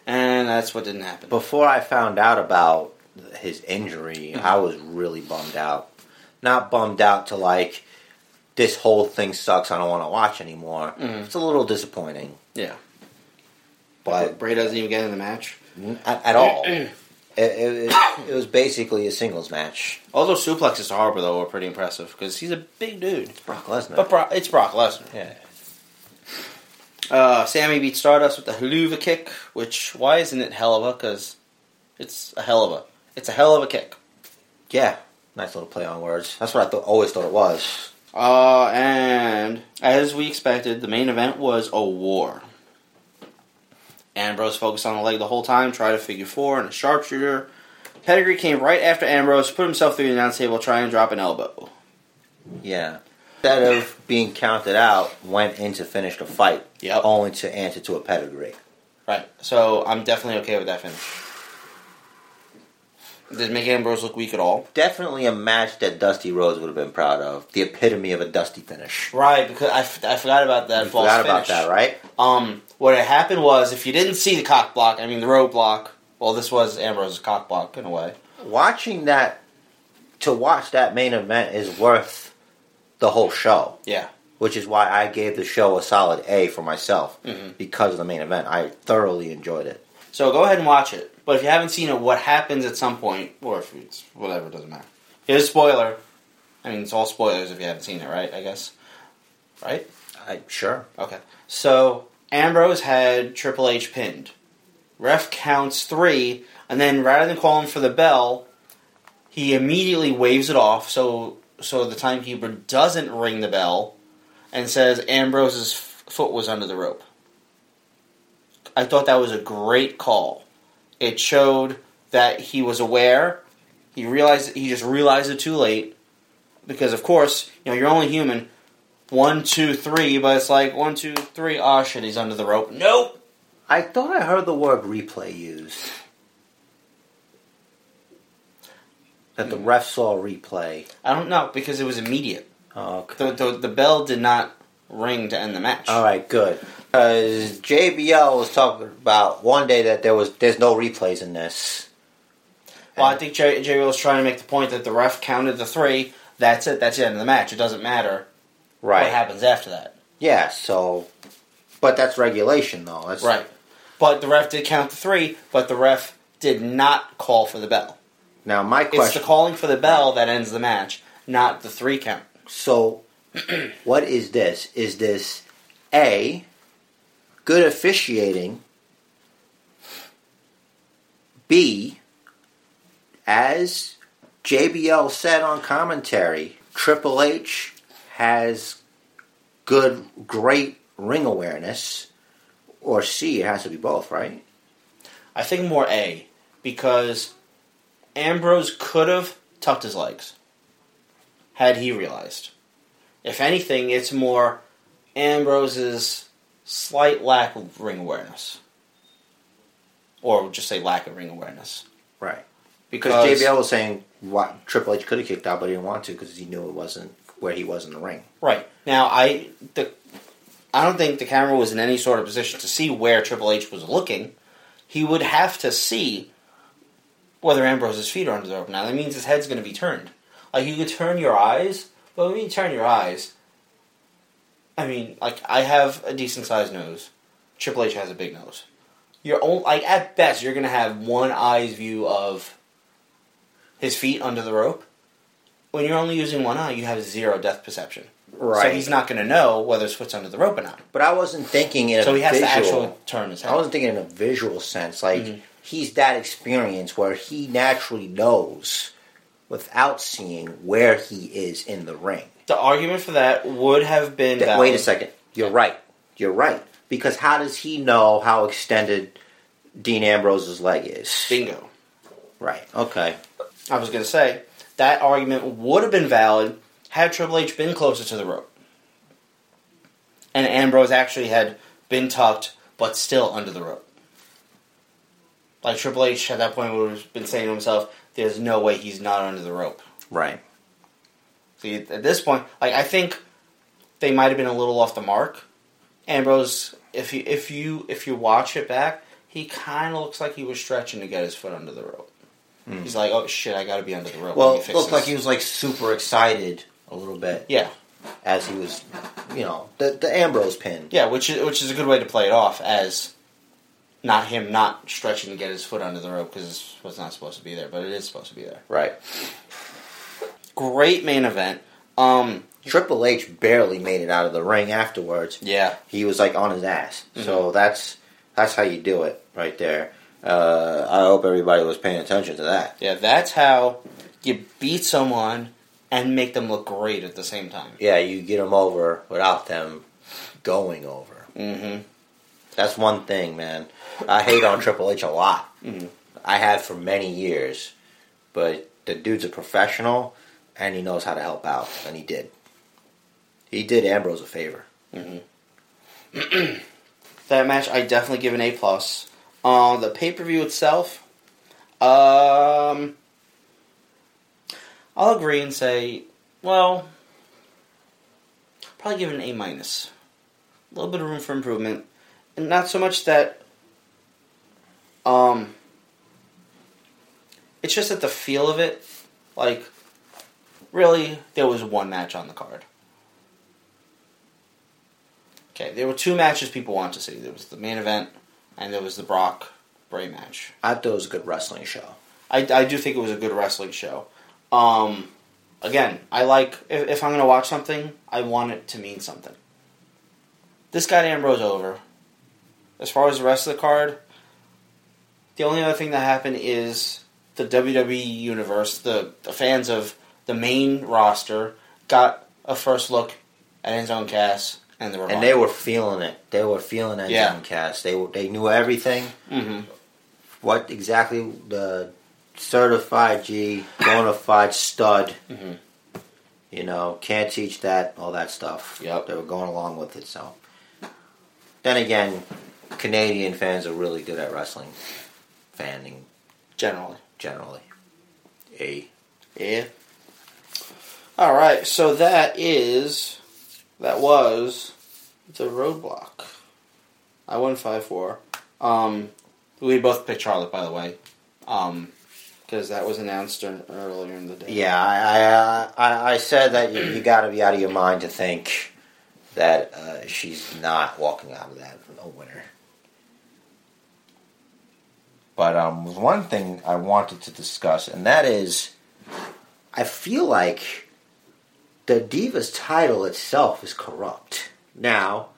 And that's what didn't happen. Before I found out about his injury, I was really bummed out. Not bummed out to like this whole thing sucks. I don't want to watch anymore. Mhm. It's a little disappointing, Yeah. but Bray doesn't even get in the match. at, at all. It, it, it, was basically a singles match. All those suplexes to Harper, though, were pretty impressive, because he's a big dude. It's Brock Lesnar. But Bro- it's Brock Lesnar. yeah. Uh, Sami beat Stardust with the helluva kick, which, why isn't it hell of a? Because it's a hell of a. It's a hell of a kick. Yeah, nice little play on words. That's what I th- always thought it was. Uh, and as we expected, the main event was a war. Ambrose focused on the leg the whole time, tried a figure four and a sharpshooter. Pedigree came right after Ambrose, put himself through the announce table, trying to drop an elbow. Yeah. Instead of being counted out, went in to finish the fight, Yep. only to answer to a pedigree. Right. So I'm definitely okay with that finish. Did it make Ambrose look weak at all? Definitely a match that Dusty Rhodes would have been proud of. The epitome of a Dusty finish. Right, because I, f- I forgot about that You false forgot about that, right? Um, what had happened was, if you didn't see the cock block, I mean the road block. Well, this was Ambrose's cock block in a way. Watching that, to watch that main event is worth the whole show. Yeah. Which is why I gave the show a solid A for myself Mhm. because of the main event. I thoroughly enjoyed it. So go ahead and watch it. But if you haven't seen it, what happens at some point, or if it's whatever, it doesn't matter. Here's a spoiler. I mean, it's all spoilers if you haven't seen it, right? I guess. Right? I sure. Okay. So Ambrose had Triple H pinned. Ref counts three, and then rather than calling for the bell, he immediately waves it off. So so the timekeeper doesn't ring the bell, and says Ambrose's foot was under the rope. I thought that was a great call. It showed that he was aware. He realized he just realized it too late, because of course you know you're only human one, two, three, but it's like one, two, three. Oh shit, he's under the rope. Nope. I thought I heard the word replay used. That the ref saw replay. I don't know because it was immediate. Oh, okay. The, the, the bell did not ring to end the match. All right, good. Because JBL was talking about one day that there was there's no replays in this. Well, I think Jerry was trying to make the point that the ref counted the three. That's it. That's the end of the match. It doesn't matter what Right. happens after that. Yeah. So, but that's regulation, though. That's Right. But the ref did count the three, but the ref did not call for the bell. Now my question: It's the calling for the bell that ends the match, not the three count. So, what is this? Is this a good officiating? B, as JBL said on commentary, Triple H has good, great ring awareness. Or C, it has to be both, right? I think more A because Ambrose could have tucked his legs had he realized. If anything, it's more Ambrose's slight lack of ring awareness, or just say lack of ring awareness. Right. Because Because JBL was saying what Triple H could have kicked out, but he didn't want to because he knew it wasn't where he was in the ring. right now, I the I don't think the camera was in any sort of position to see where Triple H was looking. He would have to see whether Ambrose's feet are under the rope. Now that means his head's going to be turned. Like you could turn your eyes, but when you turn your eyes, I mean, like I have a decent sized nose. Triple H has a big nose. You're only like at best you're gonna have one eye's view of his feet under the rope. When you're only using one eye, you have zero depth perception. Right. So he's not gonna know whether his foot's under the rope or not. But I wasn't thinking in So a he has visual. to actually turn his head. I wasn't thinking in a visual sense. Like Mhm. he's that experience where he naturally knows without seeing where he is in the ring. the argument for that would have been Th- valid. Wait a second. You're right. You're right. Because how does he know how extended Dean Ambrose's leg is? Bingo. Right. Okay. I was going to say that argument would have been valid had Triple H been closer to the rope, and Ambrose actually had been tucked but still under the rope. Like Triple H at that point would have been saying to himself, "There's no way he's not under the rope." Right. See, at this point, like I think they might have been a little off the mark. Ambrose, if you if you if you watch it back, he kind of looks like he was stretching to get his foot under the rope. Hmm. He's like, "Oh shit, I got to be under the rope." Well, it looked this." like he was like super excited a little bit Yeah, as he was, you know, the the Ambrose pin. yeah, which is which is a good way to play it off as not him not stretching to get his foot under the rope because it's not supposed to be there, but it is supposed to be there. Right. Great main event. Um, Triple H barely made it out of the ring afterwards. yeah, He was like on his ass. So that's that's how you do it right there. Uh, I hope everybody was paying attention to that. yeah, that's how you beat someone and make them look great at the same time. Yeah, you get them over without them going over. Mm-hmm. That's one thing, man. I hate on Triple H a lot. Mhm. I have for many years, but the dude's a professional and he knows how to help out, and he did. He did Ambrose a favor. That match, I definitely give an A plus. Uh, the pay per view itself, um, I'll agree and say, well, probably give it an A minus. A little bit of room for improvement, and not so much that. Um, it's just that the feel of it, like, really, there was one match on the card. Okay, there were two matches people wanted to see. There was the main event, and there was the Brock Bray match. I thought it was a good wrestling show. I, I do think it was a good wrestling show. Um, again, I like if, if I'm going to watch something, I want it to mean something. This got Ambrose over. As far as the rest of the card, the only other thing that happened is the WWE universe, the, the fans of the main roster, got a first look at Enzo Cass and the And they were feeling it. They were feeling that Yeah. cast. They were, they knew everything. hmm What exactly the certified G, bona fide stud. Mhm. You know, can't teach that, all that stuff. Yep. They were going along with it. So, then again, Canadian fans are really good at wrestling fanning generally. generally. A Yeah. All right, so that is that was the roadblock. I won five four. Um, we both picked Charlotte, by the way, um, because that was announced earlier in the day. Yeah, I I, uh, I, I said that you, you got to be out of your mind to think that uh, she's not walking out of that a winner. But um, one thing I wanted to discuss, and that is, I feel like the Divas title itself is corrupt. Now,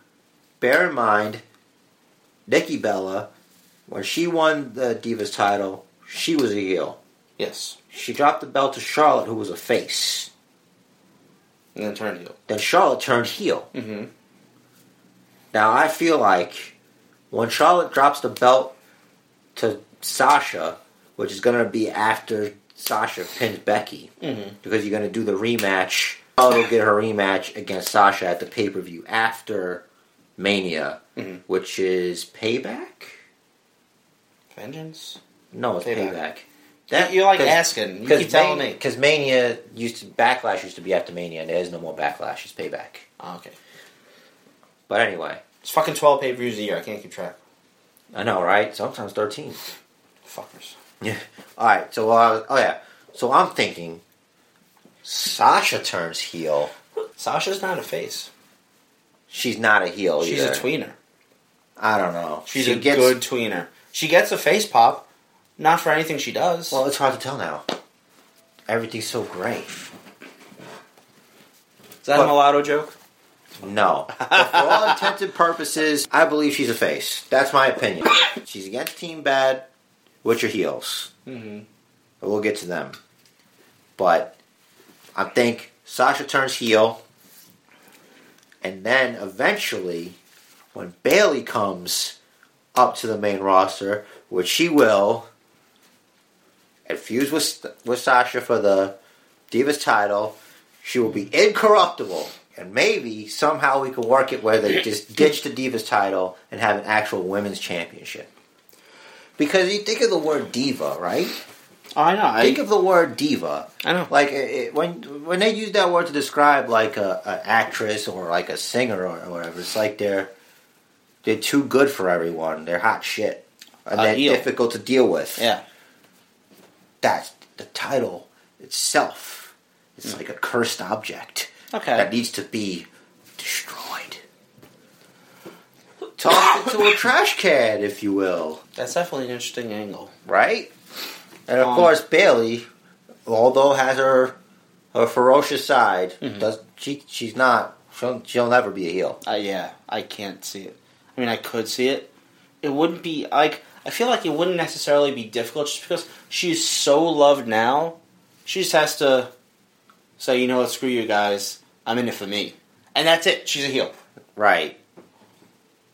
bear in mind, Nikki Bella, when she won the Divas title, she was a heel. Yes, She dropped the belt to Charlotte, who was a face. and then turned heel. Then Charlotte turned heel. Mm-hmm. Now I feel like when Charlotte drops the belt to Sasha, which is going to be after Sasha pins Becky, Mm-hmm. because you're going to do the rematch. Charlotte will get her rematch against Sasha at the pay per view after Mania, Mhm. which is Payback. Vengeance. No, it's Payback. Payback. You're like asking. You keep telling me. Because Mania used to Backlash used to be after Mania, and there is no more Backlash. It's Payback. Oh, okay, But anyway, it's fucking twelve pay per views a year. I can't keep track. I know, right? Sometimes thirteen. Fuckers. Yeah. All right. So, uh, oh yeah. So I'm thinking Sasha turns heel. Sasha's not a face. She's not a heel She's either. a tweener. I don't know. She's she a gets, good tweener. She gets a face pop, not for anything she does. Well, it's hard to tell now. Everything's so great. Is that but- a mulatto joke? No. For all intents and purposes, I believe she's a face. That's my opinion. She's against Team Bad, which are heels. Mm-hmm. We'll get to them. But I think Sasha turns heel. And then eventually, when Bayley comes up to the main roster, which she will, and fuse with, with Sasha for the Divas title, she will be incorruptible. And maybe somehow we can work it where they just ditch the Divas title and have an actual women's championship. Because you think of the word diva, right? I know. I, Think of the word diva. I know. Like it, when when they use that word to describe like a, a actress or like a singer or, or whatever, it's like they're they're too good for everyone. They're hot shit, and A they're heel. difficult to deal with. Yeah. That's the title itself. It's hmm. like a cursed object Okay. that needs to be destroyed. Tossed into a trash can, if you will. That's definitely an interesting angle. right? And of Um, course, Bayley, although has her her ferocious side, Mhm. does she? She's not. She'll, she'll never be a heel. Uh, yeah, I can't see it. I mean, I could see it. It wouldn't be like I feel like it wouldn't necessarily be difficult just because she's so loved now. She just has to say, you know what, screw you guys. I'm in it for me, and that's it. She's a heel. Right.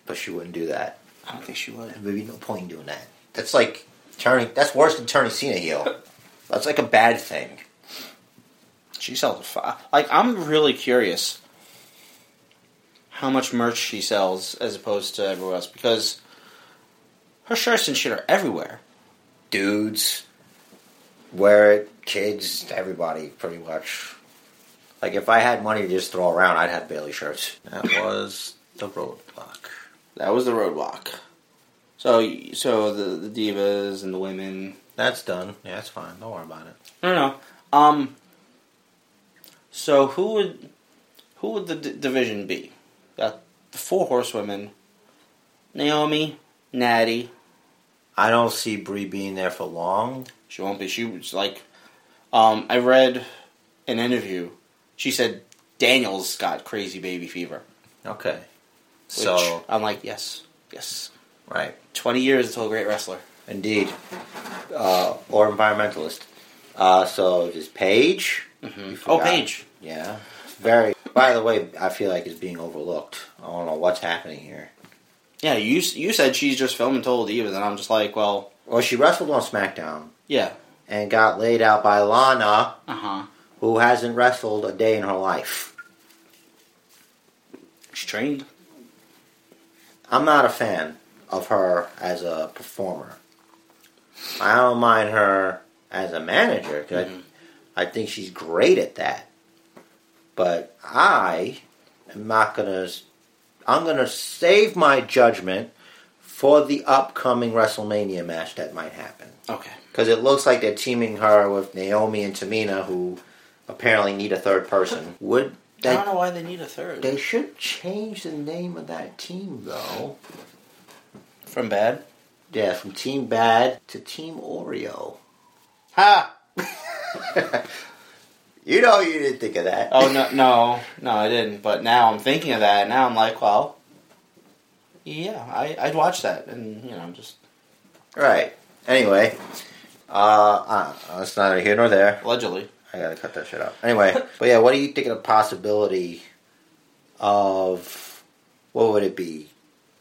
But she wouldn't do that. I don't think she would. There'd be no point in doing that. That's like turning. That's worse than turning Cena heel. That's like a bad thing. She sells a fi- like I'm really curious how much merch she sells as opposed to everywhere else because her shirts and shit are everywhere. Dudes wear it. Kids, everybody, pretty much. Like if I had money to just throw around, I'd have Bayley shirts. That was the roadblock. That was the roadblock. So, so the, the divas and the women. That's done. Yeah, that's fine. Don't worry about it. No, no. Um. So who would who would the d- division be? Got the four horsewomen: Naomi, Natty. I don't see Brie being there for long. She won't be. She was like, um, I read an interview. She said Daniel's got crazy baby fever. Okay. Which So I'm like, yes, yes. Right, Twenty years until a great wrestler. indeed, uh, or environmentalist. Uh, so there's Paige. Mm-hmm. Oh. Paige. Yeah, very. By the way, I feel like it's being overlooked. I don't know what's happening here. Yeah, you you said she's just filming Total Divas, and I'm just like, well, Well, she wrestled on SmackDown yeah. and got laid out by Lana, Uh huh. who hasn't wrestled a day in her life. She's trained. I'm not a fan of her as a performer. I don't mind her as a manager 'cause Mhm. I, I think she's great at that. But I am not gonna. I'm gonna save my judgment for the upcoming WrestleMania match that might happen Okay. because it looks like they're teaming her with Naomi and Tamina, who apparently need a third person. Would I don't know why they need a third. They should change the name of that team though. From bad. Yeah, from Team Bad to Team Oreo. Ha! You know you didn't think of that. Oh no, no, no, I didn't. But now I'm thinking of that. Now I'm like, well, yeah, I, I'd watch that, and you know, just Right. Anyway, uh, uh, that's neither here nor there. allegedly. I gotta cut that shit out. Anyway, but yeah, what do you think of the possibility of what would it be?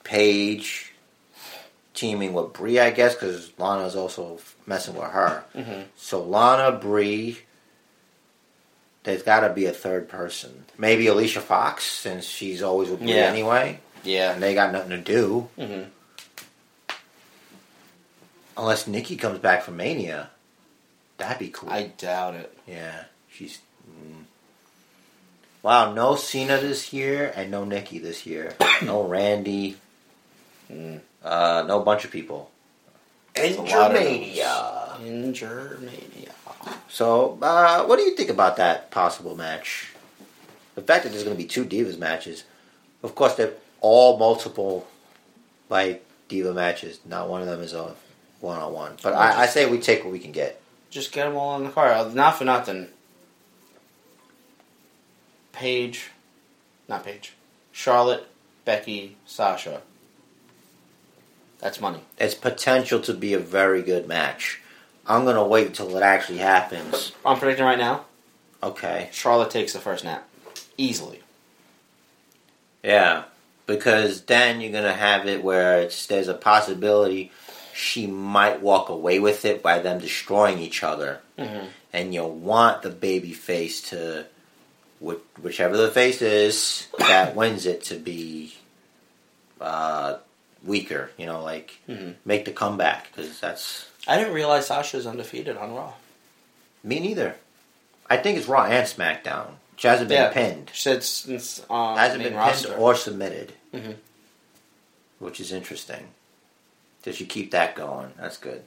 Paige teaming with Brie, I guess, because Lana's also messing with her. Mm-hmm. So Lana, Brie. There's got to be a third person. Maybe Alicia Fox, since she's always with Brie Yeah. anyway, Yeah. and they got nothing to do. Mm-hmm. Unless Nikki comes back from Mania, that'd be cool. I doubt it. Yeah, she's. Mm. Wow, no Cena this year and no Nikki this year. no Randy. Mm. Uh, no bunch of people. There's a lot of Intermania. Injurmania. So, uh, what do you think about that possible match? The fact that there's going to be two Divas matches. Of course, they're all multiple, like, Diva matches. Not one of them is a one on one. But I, I say we take what we can get. Just get them all on the card. Not for nothing. Paige, not Paige. Charlotte, Becky, Sasha. That's money. It's potential to be a very good match. I'm going to wait until it actually happens. I'm predicting right now. Okay. Charlotte takes the first nap, easily. Yeah. Because then you're going to have it where it's, there's a possibility she might walk away with it by them destroying each other. Mm-hmm. And you'll want the baby face to, whichever the face is that wins it, to be uh, weaker. You know, like Mhm. make the comeback. Because that's I didn't realize Sasha's undefeated on Raw. me neither. I think it's Raw and SmackDown. She hasn't been Yeah. pinned. She said since uh, hasn't been roster. pinned or submitted, Mhm. which is interesting. Does she keep that going? That's good.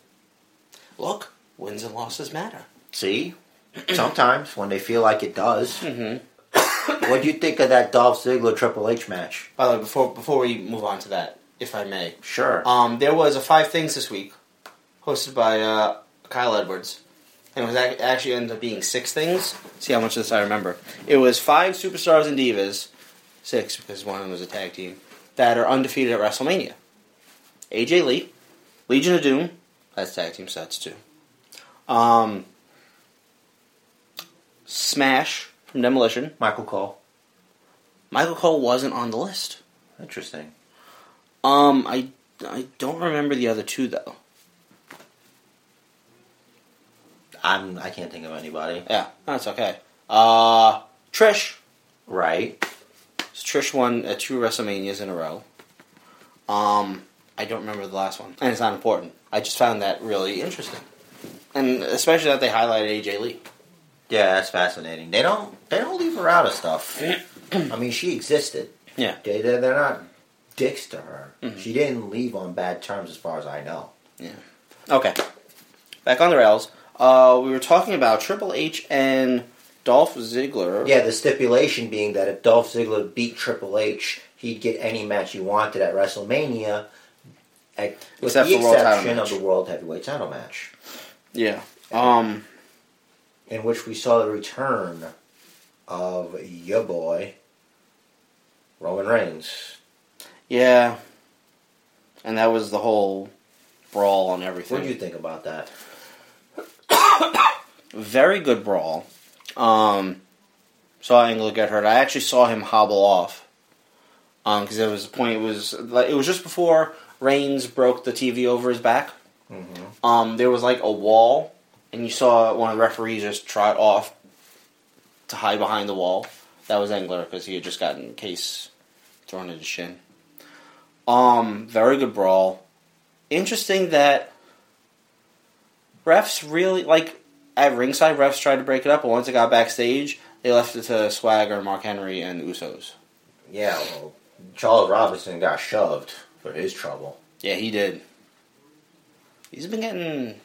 Look, wins and losses matter. See, sometimes when they feel like it does. Mm-hmm. What do you think of that Dolph Ziggler Triple H match? By the way, before before we move on to that, if I may, Sure. um, there was a five things this week, hosted by uh, Kyle Edwards, and it was ac- actually ended up being six things. See how much of this I remember. It was five superstars and divas, six because one of them was a tag team that are undefeated at WrestleMania. AJ Lee, Legion of Doom, that's tag team, so that's two. Um, Smash from Demolition. Michael Cole. Michael Cole wasn't on the list. Interesting. Um, I I don't remember the other two though. I'm. I can't think of anybody. Yeah, that's okay. Uh, Trish. Right. So Trish won uh, two WrestleManias in a row. Um, I don't remember the last one, and it's not important. I just found that really interesting, and especially that they highlighted AJ Lee. Yeah, that's fascinating. They don't. They don't leave her out of stuff. I mean, she existed. Yeah. They. They're not dicks to her. Mhm. She didn't leave on bad terms, as far as I know. Yeah. Okay, back on the rails. Uh, we were talking about Triple H and Dolph Ziggler. Yeah, the stipulation being that if Dolph Ziggler beat Triple H, he'd get any match he wanted at WrestleMania, at, with Except the title exception of the World Heavyweight Title match, Yeah. Um. in which we saw the return of your boy Roman Reigns. Yeah. And that was the whole brawl and everything. What do you think about that? Very good brawl. Um, saw Angle get hurt. I actually saw him hobble off. Um, because there was a point. It was like it was just before Reigns broke the TV over his back. Mm-hmm. Um, there was like a wall, and you saw one of the referees just trot off to hide behind the wall. That was Engler because he had just gotten case thrown in his shin. Um, very good brawl. Interesting that refs really like at ringside. Refs tried to break it up, but once it got backstage, they left it to Swagger, Mark Henry, and Usos. Yeah, well, Charles Robinson got shoved for his trouble. Yeah, he did. He's been getting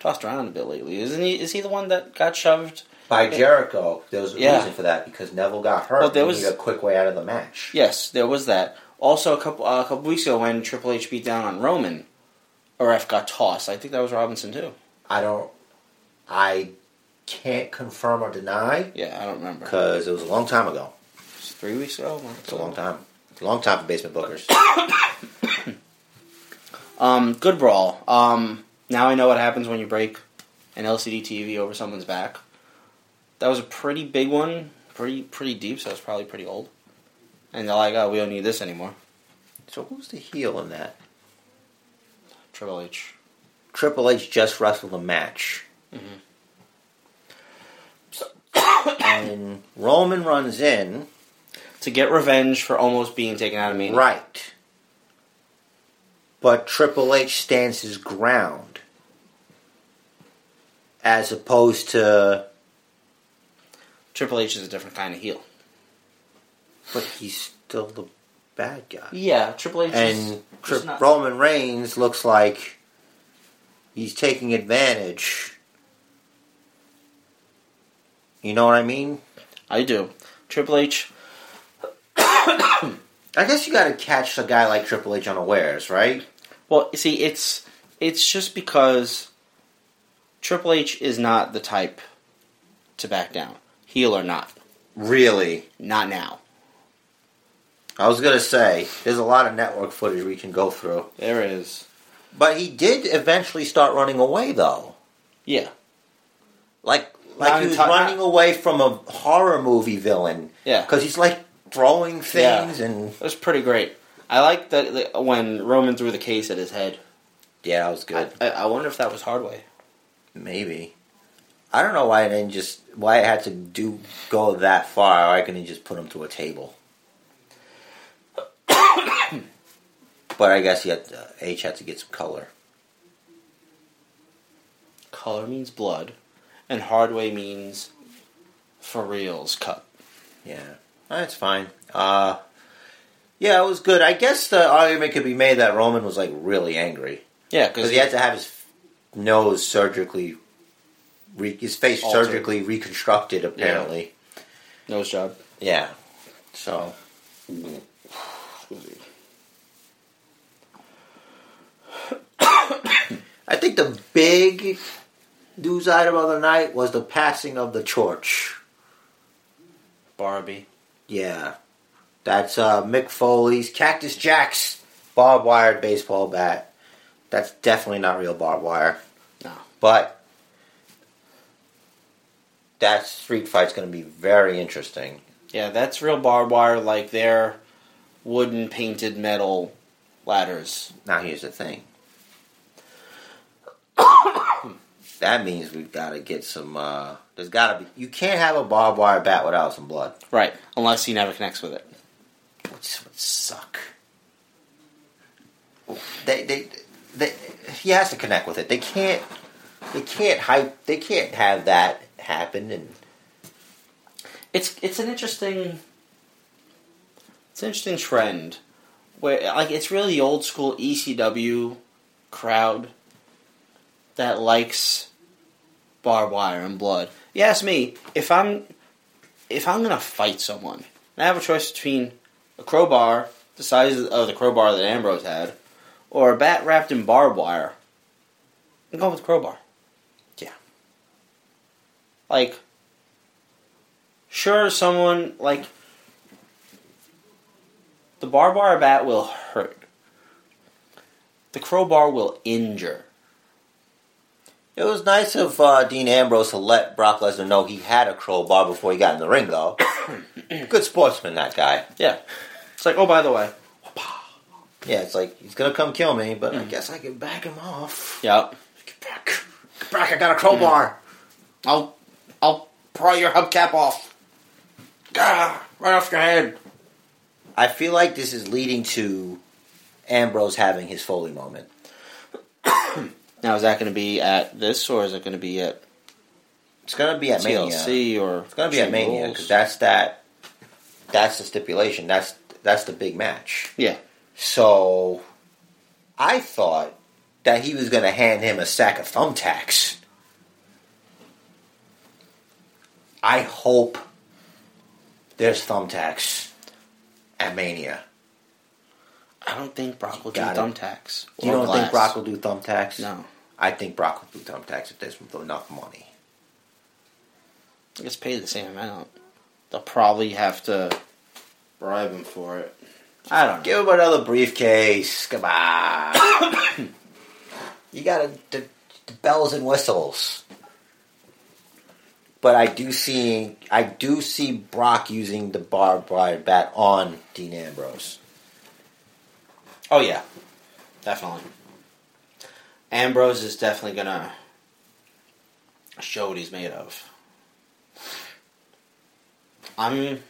tossed around a bit lately, isn't he? Is he the one that got shoved? By Jericho, there was a Yeah. reason for that because Neville got hurt. Well, there was- a quick way out of the match. Yes, there was that. Also, a couple uh, a couple weeks ago when Triple H beat down on Roman, a ref got tossed. I think that was Robinson too. I don't. I can't confirm or deny Yeah, I don't remember. because it was a long time ago. It's three weeks ago. It's a long time. It's a long time for basement bookers. Um, good brawl. Um, now I know what happens when you break an LCD TV over someone's back. That was a pretty big one, pretty pretty deep, so it's probably pretty old. And they're like, "Oh, we don't need this anymore." so who's the heel in that? Triple H. Triple H just wrestled a match. Mhm. and Roman runs in. to get revenge for almost being taken out of me. Right. But Triple H stands his ground. As opposed to. Triple H is a different kind of heel. But he's still the bad guy. Yeah, Triple H And Tri- not- Roman Reigns looks like he's taking advantage. You know what I mean? I do. Triple H, I guess you got to catch a guy like Triple H unawares, right? well, you see, it's it's just because Triple H is not the type to back down, heel or not. Really? Not now. I was gonna say there's a lot of network footage we can go through, There is. but he did eventually start running away, though. Yeah. Like, like Not he was enti- running away from a horror movie villain. Yeah. because he's like throwing things and It was pretty great. I like that when Roman threw the case at his head. yeah, that was good. I, I wonder if that was Hardway. Maybe. I don't know why I didn't just why it had to do go that far. Why couldn't he just put him through a table? But I guess he had uh, H had to get some color. Color means blood, and Hardway means for reals cut. Yeah, that's fine. Uh, yeah, it was good. I guess the argument could be made that Roman was like really angry Yeah, because he had to have his nose surgically, re- his face Altered. surgically reconstructed. Apparently, nose job. yeah. So I think the big news item of the night was the passing of the torch. Barbie. Yeah. That's uh, Mick Foley's Cactus Jack's barbed wire baseball bat. That's definitely not real barbed wire. No. But that street fight's going to be very interesting. Yeah, that's real barbed wire like their wooden painted metal ladders. Now, here's the thing. That means we've got to get some. Uh, there's got to be. You can't have a barbed wire bat without some blood. Right, unless he never connects with it. Which would suck. They, they, they, he has to connect with it. They can't. They can't hype. They can't have that happen. And It's it's an interesting it's an interesting trend where like it's really the old school ECW crowd that likes barbed wire and blood. You ask me if I'm if I'm gonna fight someone I have a choice between a crowbar the size of the crowbar that Ambrose had or a bat wrapped in barbed wire, I'm going with the crowbar. Yeah. Like sure someone like the barbed wire bat will hurt. The crowbar will injure. It was nice of uh, Dean Ambrose to let Brock Lesnar know he had a crowbar before he got in the ring, though. Good sportsman, that guy. Yeah. It's like, oh, by the way. Yeah, it's like he's gonna come kill me, but I guess I can back him off. Yep. Get back, get back! I got a crowbar. I'll I'll pry your hubcap off. Gah, right off your head. I feel like this is leading to Ambrose having his Foley moment. Now is that going to be at this or is it going to be at It's gonna be at Mania. TLC or It's gonna be at Mania because that's that. That's the stipulation. That's that's the big match. Yeah. So, I thought that he was gonna hand him a sack of thumbtacks. I hope there's thumbtacks at Mania. I don't think Brock will do it. thumbtacks. You don't think. Brock will do thumbtacks? No. I think Brock will do thumbtacks if there's enough money. I guess pay the same amount. They'll probably have to bribe him for it. I don't know. Give him another briefcase. Come on. you got the, the bells and whistles. But I do see I do see Brock using the barbed wire bat on Dean Ambrose. Oh yeah, definitely. Ambrose is definitely gonna show what he's made of. I'm.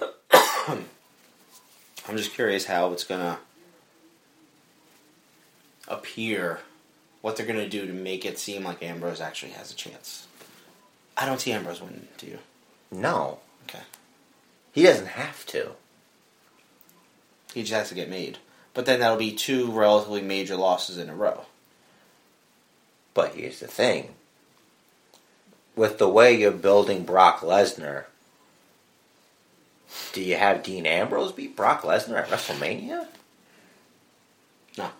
I'm just curious how it's gonna appear, what they're gonna do to make it seem like Ambrose actually has a chance. I don't see Ambrose winning, do you? No. Okay. He doesn't have to. He just has to get made. But then that'll be two relatively major losses in a row. But here's the thing. With the way you're building Brock Lesnar, do you have Dean Ambrose beat Brock Lesnar at WrestleMania? No.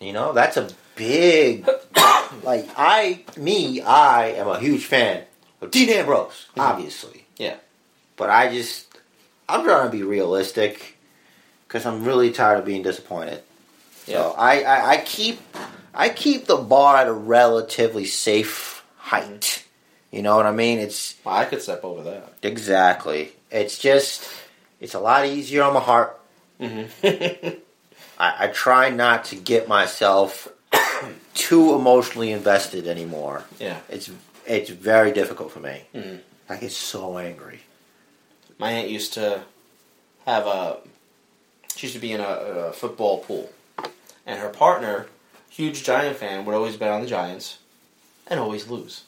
You know, that's a big like I me, I am a huge fan of Dean Ambrose, Mhm. obviously. Yeah. But I just I'm trying to be realistic because I'm really tired of being disappointed. Yeah. So I, I, I keep I keep the bar at a relatively safe height. You know what I mean? It's Well, I could step over that. exactly. It's just it's a lot easier on my heart. Mm-hmm. I, I try not to get myself too emotionally invested anymore. yeah. It's it's very difficult for me. Mhm. I get so angry. My aunt used to have a. She used to be in a, a football pool, and her partner, huge Giant fan, would always bet on the Giants, and always lose.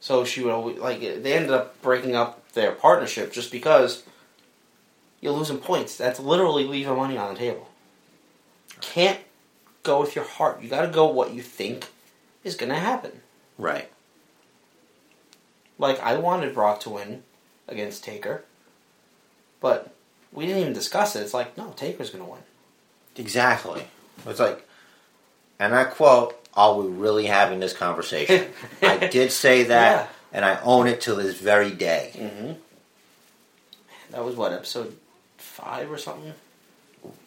So she would always like. They ended up breaking up their partnership just because you're losing points. That's literally leaving money on the table. Can't go with your heart. You got to go what you think is going to happen. Right. Like I wanted Brock to win against Taker, but we didn't even discuss it. It's like no, Taker's gonna win. Exactly. It's like, and I quote, "Are we really having this conversation?" I did say that, and I own it to this very day. Mm-hmm. That was what episode five or something.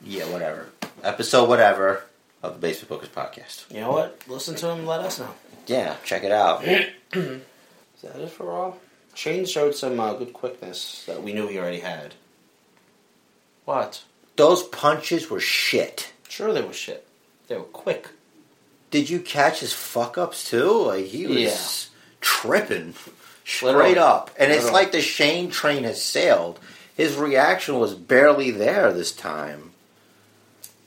Yeah, whatever. Episode whatever of the Basement Bookers podcast. You know what? Listen to him. Let us know. Yeah, check it out. Is that it for all? Shane showed some uh, good quickness that we knew he already had. What? Those punches were shit. Sure, they were shit. They were quick. Did you catch his fuck ups too? Like he was Yeah. tripping straight Literally. up, and it's like the Shane train has sailed. His reaction was barely there this time.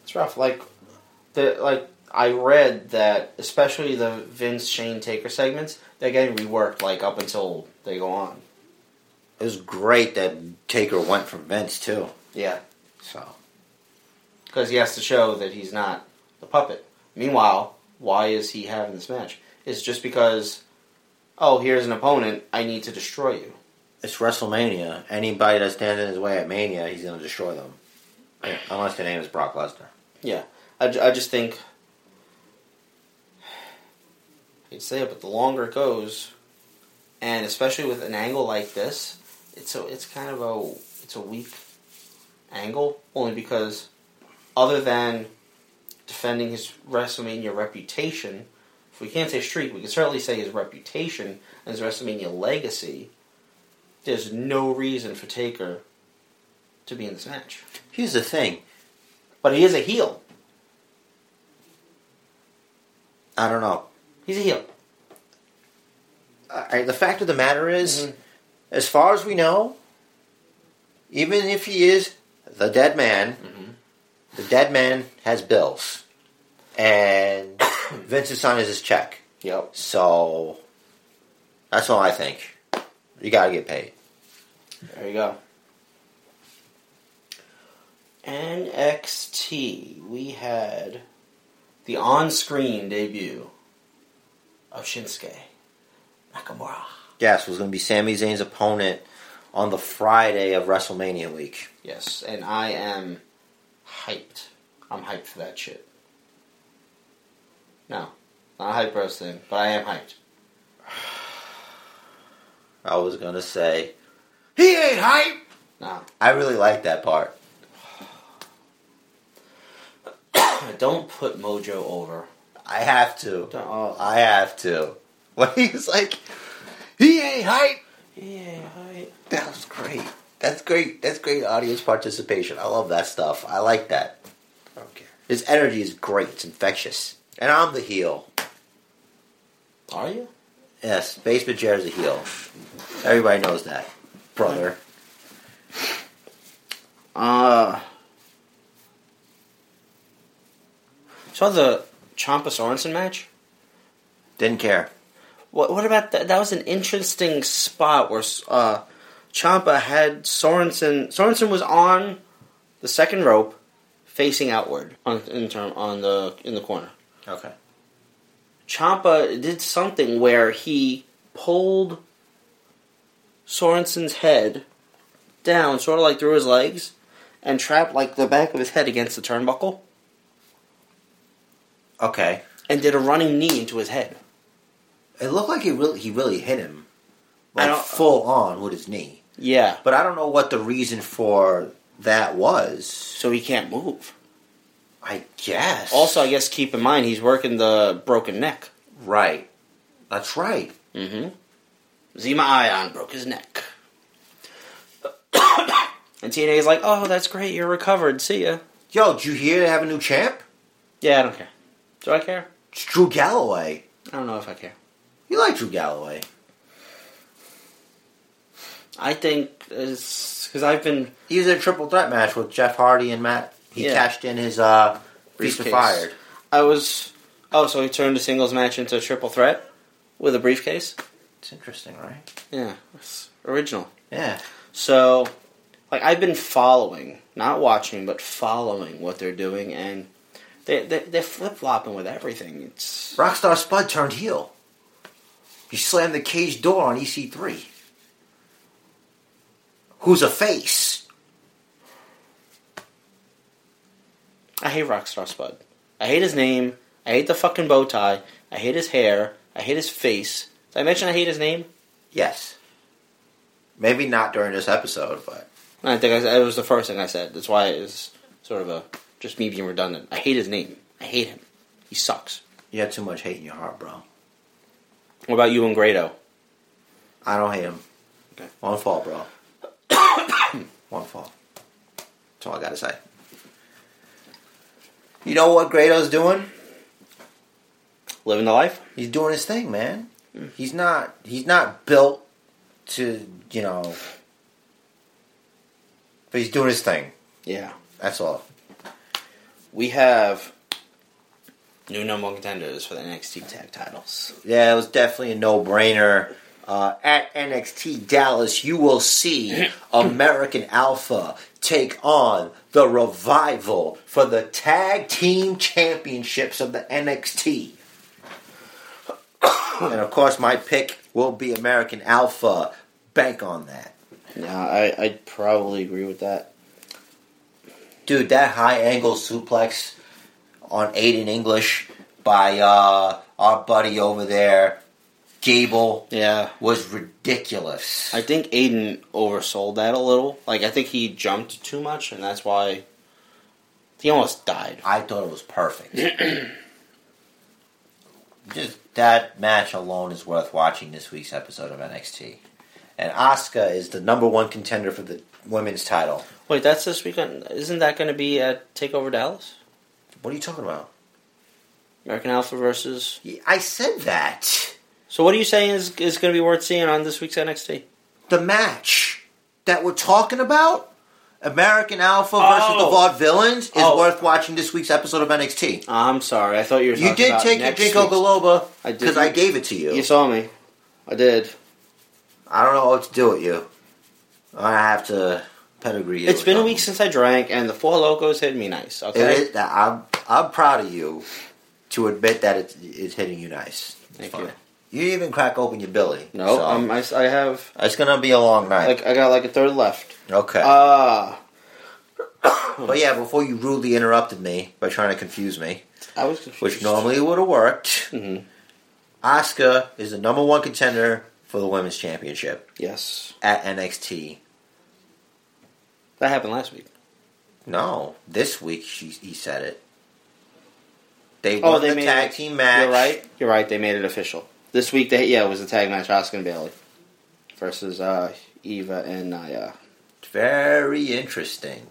It's rough. Like the like I read that especially the Vince Shane Taker segments, they're getting reworked like up until they go on. It was great that Taker went from Vince too. Yeah. So Because he has to show that he's not the puppet. Meanwhile, why is he having this match? It's just because oh, here's an opponent, I need to destroy you. it's WrestleMania. Anybody that stands in his way at Mania, he's going to destroy them. Unless their name is Brock Lesnar. Yeah. I, I just think I would say it, but the longer it goes, and especially with an angle like this, it's a it's kind of a it's a weak angle only because other than defending his WrestleMania reputation, if we can't say streak, we can certainly say his reputation and his WrestleMania legacy. There's no reason for Taker to be in this match, Here's the thing. but he is a heel. I don't know. He's a heel. I, the fact of the matter is, Mhm. as far as we know, even if he is the dead man, Mhm. the dead man has bills. And Vince's sign is his check. Yep. So that's all I think. You gotta get paid. There you go. NXT. We had the on-screen debut of Shinsuke Nakamura. Yes, was gonna be Sami Zayn's opponent on the Friday of WrestleMania week. Yes, and I am hyped. I'm hyped for that shit. No, not a hype bros thing, but I am hyped. I was gonna say he ain't hype. No, I really like that part. don't put Mojo over. I have to. Don't, oh, I have to. When he's like, he ain't hype. Yeah. That was great. That's great. That's great audience participation. I love that stuff. I like that. I don't care. His energy is great. It's infectious. And I'm the heel. Are you? Yes, Basement Jared's a heel. Everybody knows that, brother. Uh, saw the Ciampa Sorensen match. Didn't care. What, what about that? That was an interesting spot where uh, Ciampa had Sorensen. Sorensen was on the second rope, facing outward on in term on the in the corner. Okay. Ciampa did something where he pulled Sorensen's head down, sort of like through his legs, and trapped like the back of his head against the turnbuckle, Okay. and did a running knee into his head. It looked like he really he really hit him, like full on with his knee. Yeah, But I don't know what the reason for that was. so he can't move. I guess. Also, I guess keep in mind he's working the broken neck. right. That's right. Mm-hmm. Zema Ion broke his neck. and TNA's like, oh, that's great, you're recovered, see ya. Yo, did you hear they have a new champ? Yeah, I don't care. Do I care? It's Drew Galloway. I don't know if I care. You like Drew Galloway? I think because I've been He was in a triple threat match with Jeff Hardy and Matt. He Yeah. cashed in his uh, Feast Briefcase. Fired. I was oh so he turned a singles match into a triple threat with a briefcase. It's interesting, right? Yeah, it's original. Yeah. So like I've been following, not watching, but following what they're doing, and they, they they're flip flopping with everything. It's Rockstar Spud turned heel. He slammed the cage door on EC3. Who's a face? I hate Rockstar Spud. I hate his name. I hate the fucking bow tie. I hate his hair. I hate his face. Did I mention I hate his name? Yes. Maybe not during this episode, but I think I, it was the first thing I said. That's why it was sort of a just me being redundant. I hate his name. I hate him. He sucks. you have too much hate in your heart, bro. What about you and Grado? I don't hate him. Okay. One fall, bro. One fall. That's all I gotta say. You know what Grado's doing? Living the life? He's doing his thing, man. He's not. He's not built to, you know. But he's doing his thing. Yeah. That's all. We have new number one contenders for the NXT tag titles. Yeah, it was definitely a no-brainer. Uh, at NXT Dallas, you will see American Alpha take on the Revival for the Tag Team Championships of the NXT. and of course, my pick will be American Alpha. Bank on that. Yeah, I, I'd probably agree with that. Dude, that high angle suplex on Aiden English by uh, our buddy over there, Gable, Yeah. was ridiculous. I think Aiden oversold that a little. Like, I think he jumped too much, and that's why he almost died. I thought it was perfect. Just that match alone is worth watching this week's episode of NXT. And Asuka is the number one contender for the women's title. Wait, that's this weekend. Isn't that going to be at Takeover Dallas? What are you talking about? American Alpha versus. I said that. So, what are you saying is is going to be worth seeing on this week's NXT? The match that we're talking about, American Alpha versus Oh. the Vaudevillains, is Oh. worth watching this week's episode of NXT. I'm sorry. I thought you were. You did take your next Ginkgo week's- I did. because I gave it to you. You saw me. I did. I don't know what to do with you. I have to pedigree. It's been a week since I drank, and the Four Lokos hit me nice. Okay. Is, I'm I'm proud of you to admit that it's, it's hitting you nice. It's Thank fine. you. You even crack open your billy. No, so um, I, I have it's gonna be a long night. like I got like a third left. okay, Ah, but yeah, before you rudely interrupted me by trying to confuse me, I was confused. which normally would have worked, Mhm. Asuka is the number one contender for the women's championship Yes, at NXT. That happened last week. No, this week she, he said it. They Oh, won they the made tag it- team match. You're right. You're right. They made it official this week. They yeah, it was a tag match: Asuka and Bayley versus uh, Eva and Nia. Very interesting.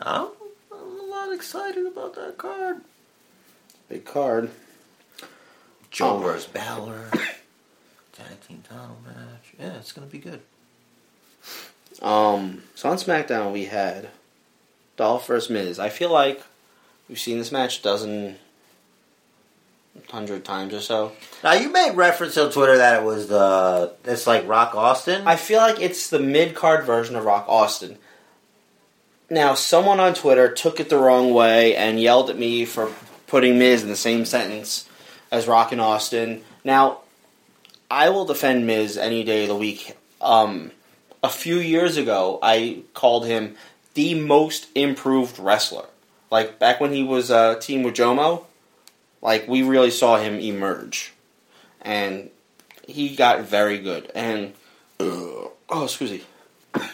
I'm, I'm a lot excited about that card. Big card. Joe Oh. versus Balor. Tag team title match. Yeah, it's gonna be good. Um, so on SmackDown we had Dolph versus Miz. I feel like we've seen this match a dozen, hundred times or so. Now you made reference on Twitter that it was the it's like Rock Austin. I feel like it's the mid card version of Rock Austin. Now, someone on Twitter took it the wrong way and yelled at me for putting Miz in the same sentence as Rock and Austin. Now, I will defend Miz any day of the week. Um, a few years ago, I called him the most improved wrestler. Like back when he was a uh, team with Jomo, like we really saw him emerge, and he got very good. And uh, oh, excuse me.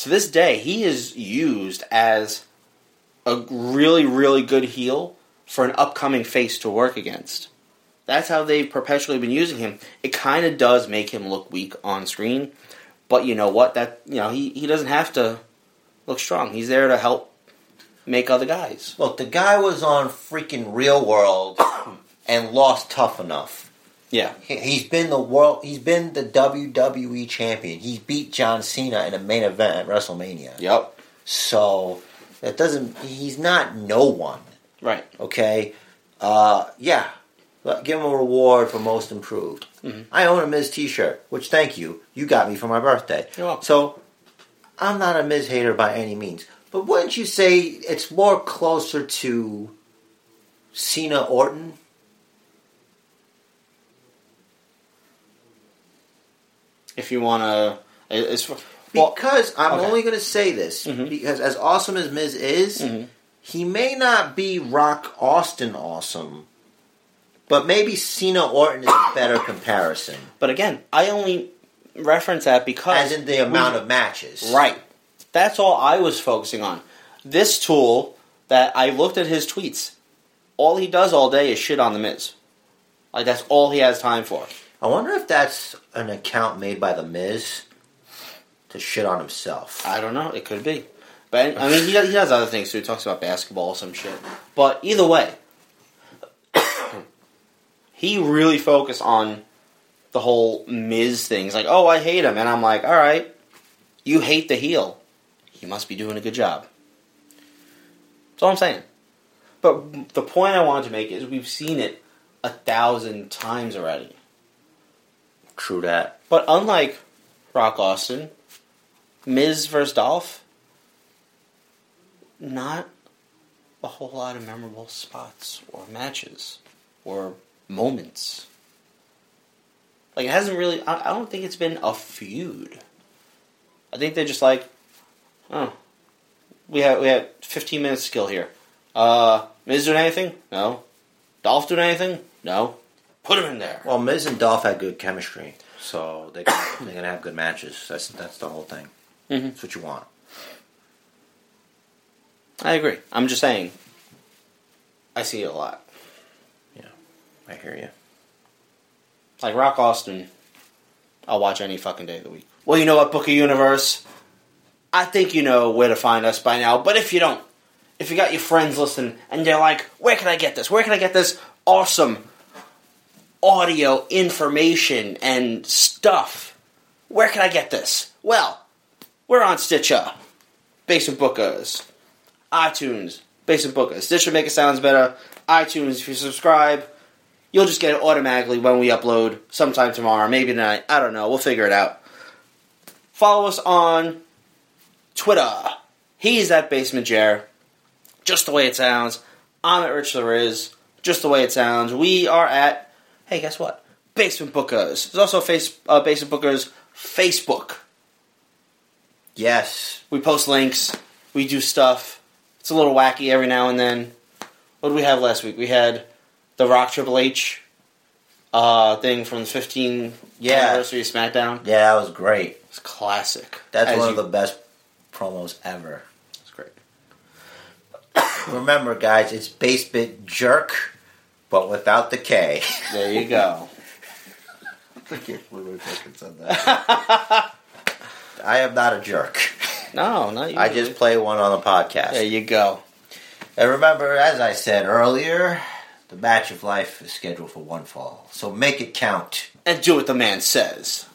To this day, he is used as a really, really good heel for an upcoming face to work against. That's how they've perpetually been using him. It kind of does make him look weak on screen, but you know what? That you know he, he doesn't have to look strong. He's there to help make other guys. Look, the guy was on freaking Real World and lost tough enough. Yeah, he's been the world. He's been the WWE champion. He beat John Cena in a main event at WrestleMania. Yep. So that doesn't. He's not no one. Right. Okay. Uh, yeah. Give him a reward for most improved. Mm-hmm. I own a Miz T-shirt, which thank you. You got me for my birthday. So I'm not a Miz hater by any means. But wouldn't you say it's more closer to Cena Orton? If you want to, well, because I'm okay. only going to say this mm-hmm. because as awesome as Miz is, mm-hmm. he may not be Rock Austin awesome, but maybe Cena Orton is a better comparison. But again, I only reference that because as in the amount we, of matches, right? That's all I was focusing on. This tool that I looked at his tweets. All he does all day is shit on the Miz. Like that's all he has time for. I wonder if that's an account made by the Miz to shit on himself. I don't know. It could be. But I mean, he does, he does other things too. He talks about basketball or some shit. But either way, he really focused on the whole Miz thing. He's like, "Oh, I hate him," and I'm like, "All right, you hate the heel. He must be doing a good job." That's all I'm saying. But the point I wanted to make is we've seen it a thousand times already. True that. But unlike Rock Austin, Miz versus Dolph, not a whole lot of memorable spots or matches or moments. Like it hasn't really. I, I don't think it's been a feud. I think they're just like, oh, we have we have 15 minutes skill here. Uh, Miz doing anything? No. Dolph doing anything? No. Put him in there. Well, Miz and Dolph had good chemistry, so they they're gonna have good matches. That's that's the whole thing. Mm-hmm. That's what you want. I agree. I'm just saying. I see it a lot. I hear you. Like Rock Austin, I'll watch any fucking day of the week. Well, you know what, Book of Universe? I think you know where to find us by now, but if you don't, if you got your friends listening and they're like, where can I get this? Where can I get this awesome audio information and stuff? Where can I get this? Well, we're on Stitcher, Basement Bookers, iTunes, Basement Bookers. Stitcher make it sounds better. iTunes, if you subscribe, you'll just get it automatically when we upload sometime tomorrow, maybe tonight. I don't know. We'll figure it out. Follow us on Twitter. He's at Basement Jer. Just the way it sounds. I'm at Rich Is. Just the way it sounds. We are at, hey, guess what? Basement Bookers. There's also face, uh, Basement Bookers Facebook. Yes. We post links. We do stuff. It's a little wacky every now and then. What did we have last week? We had the Rock Triple H uh, thing from the 15 yeah. anniversary of SmackDown. Yeah, that was great. It's classic. That's one you, of the best promos ever. It's great. Remember, guys, it's Basement Jerk, but without the K. There you go. I can't believe I fucking said that. I am not a jerk. No, not you. I just play one on the podcast. There you go. And remember, as I said earlier, the match of life is scheduled for one fall. So make it count. And do what the man says.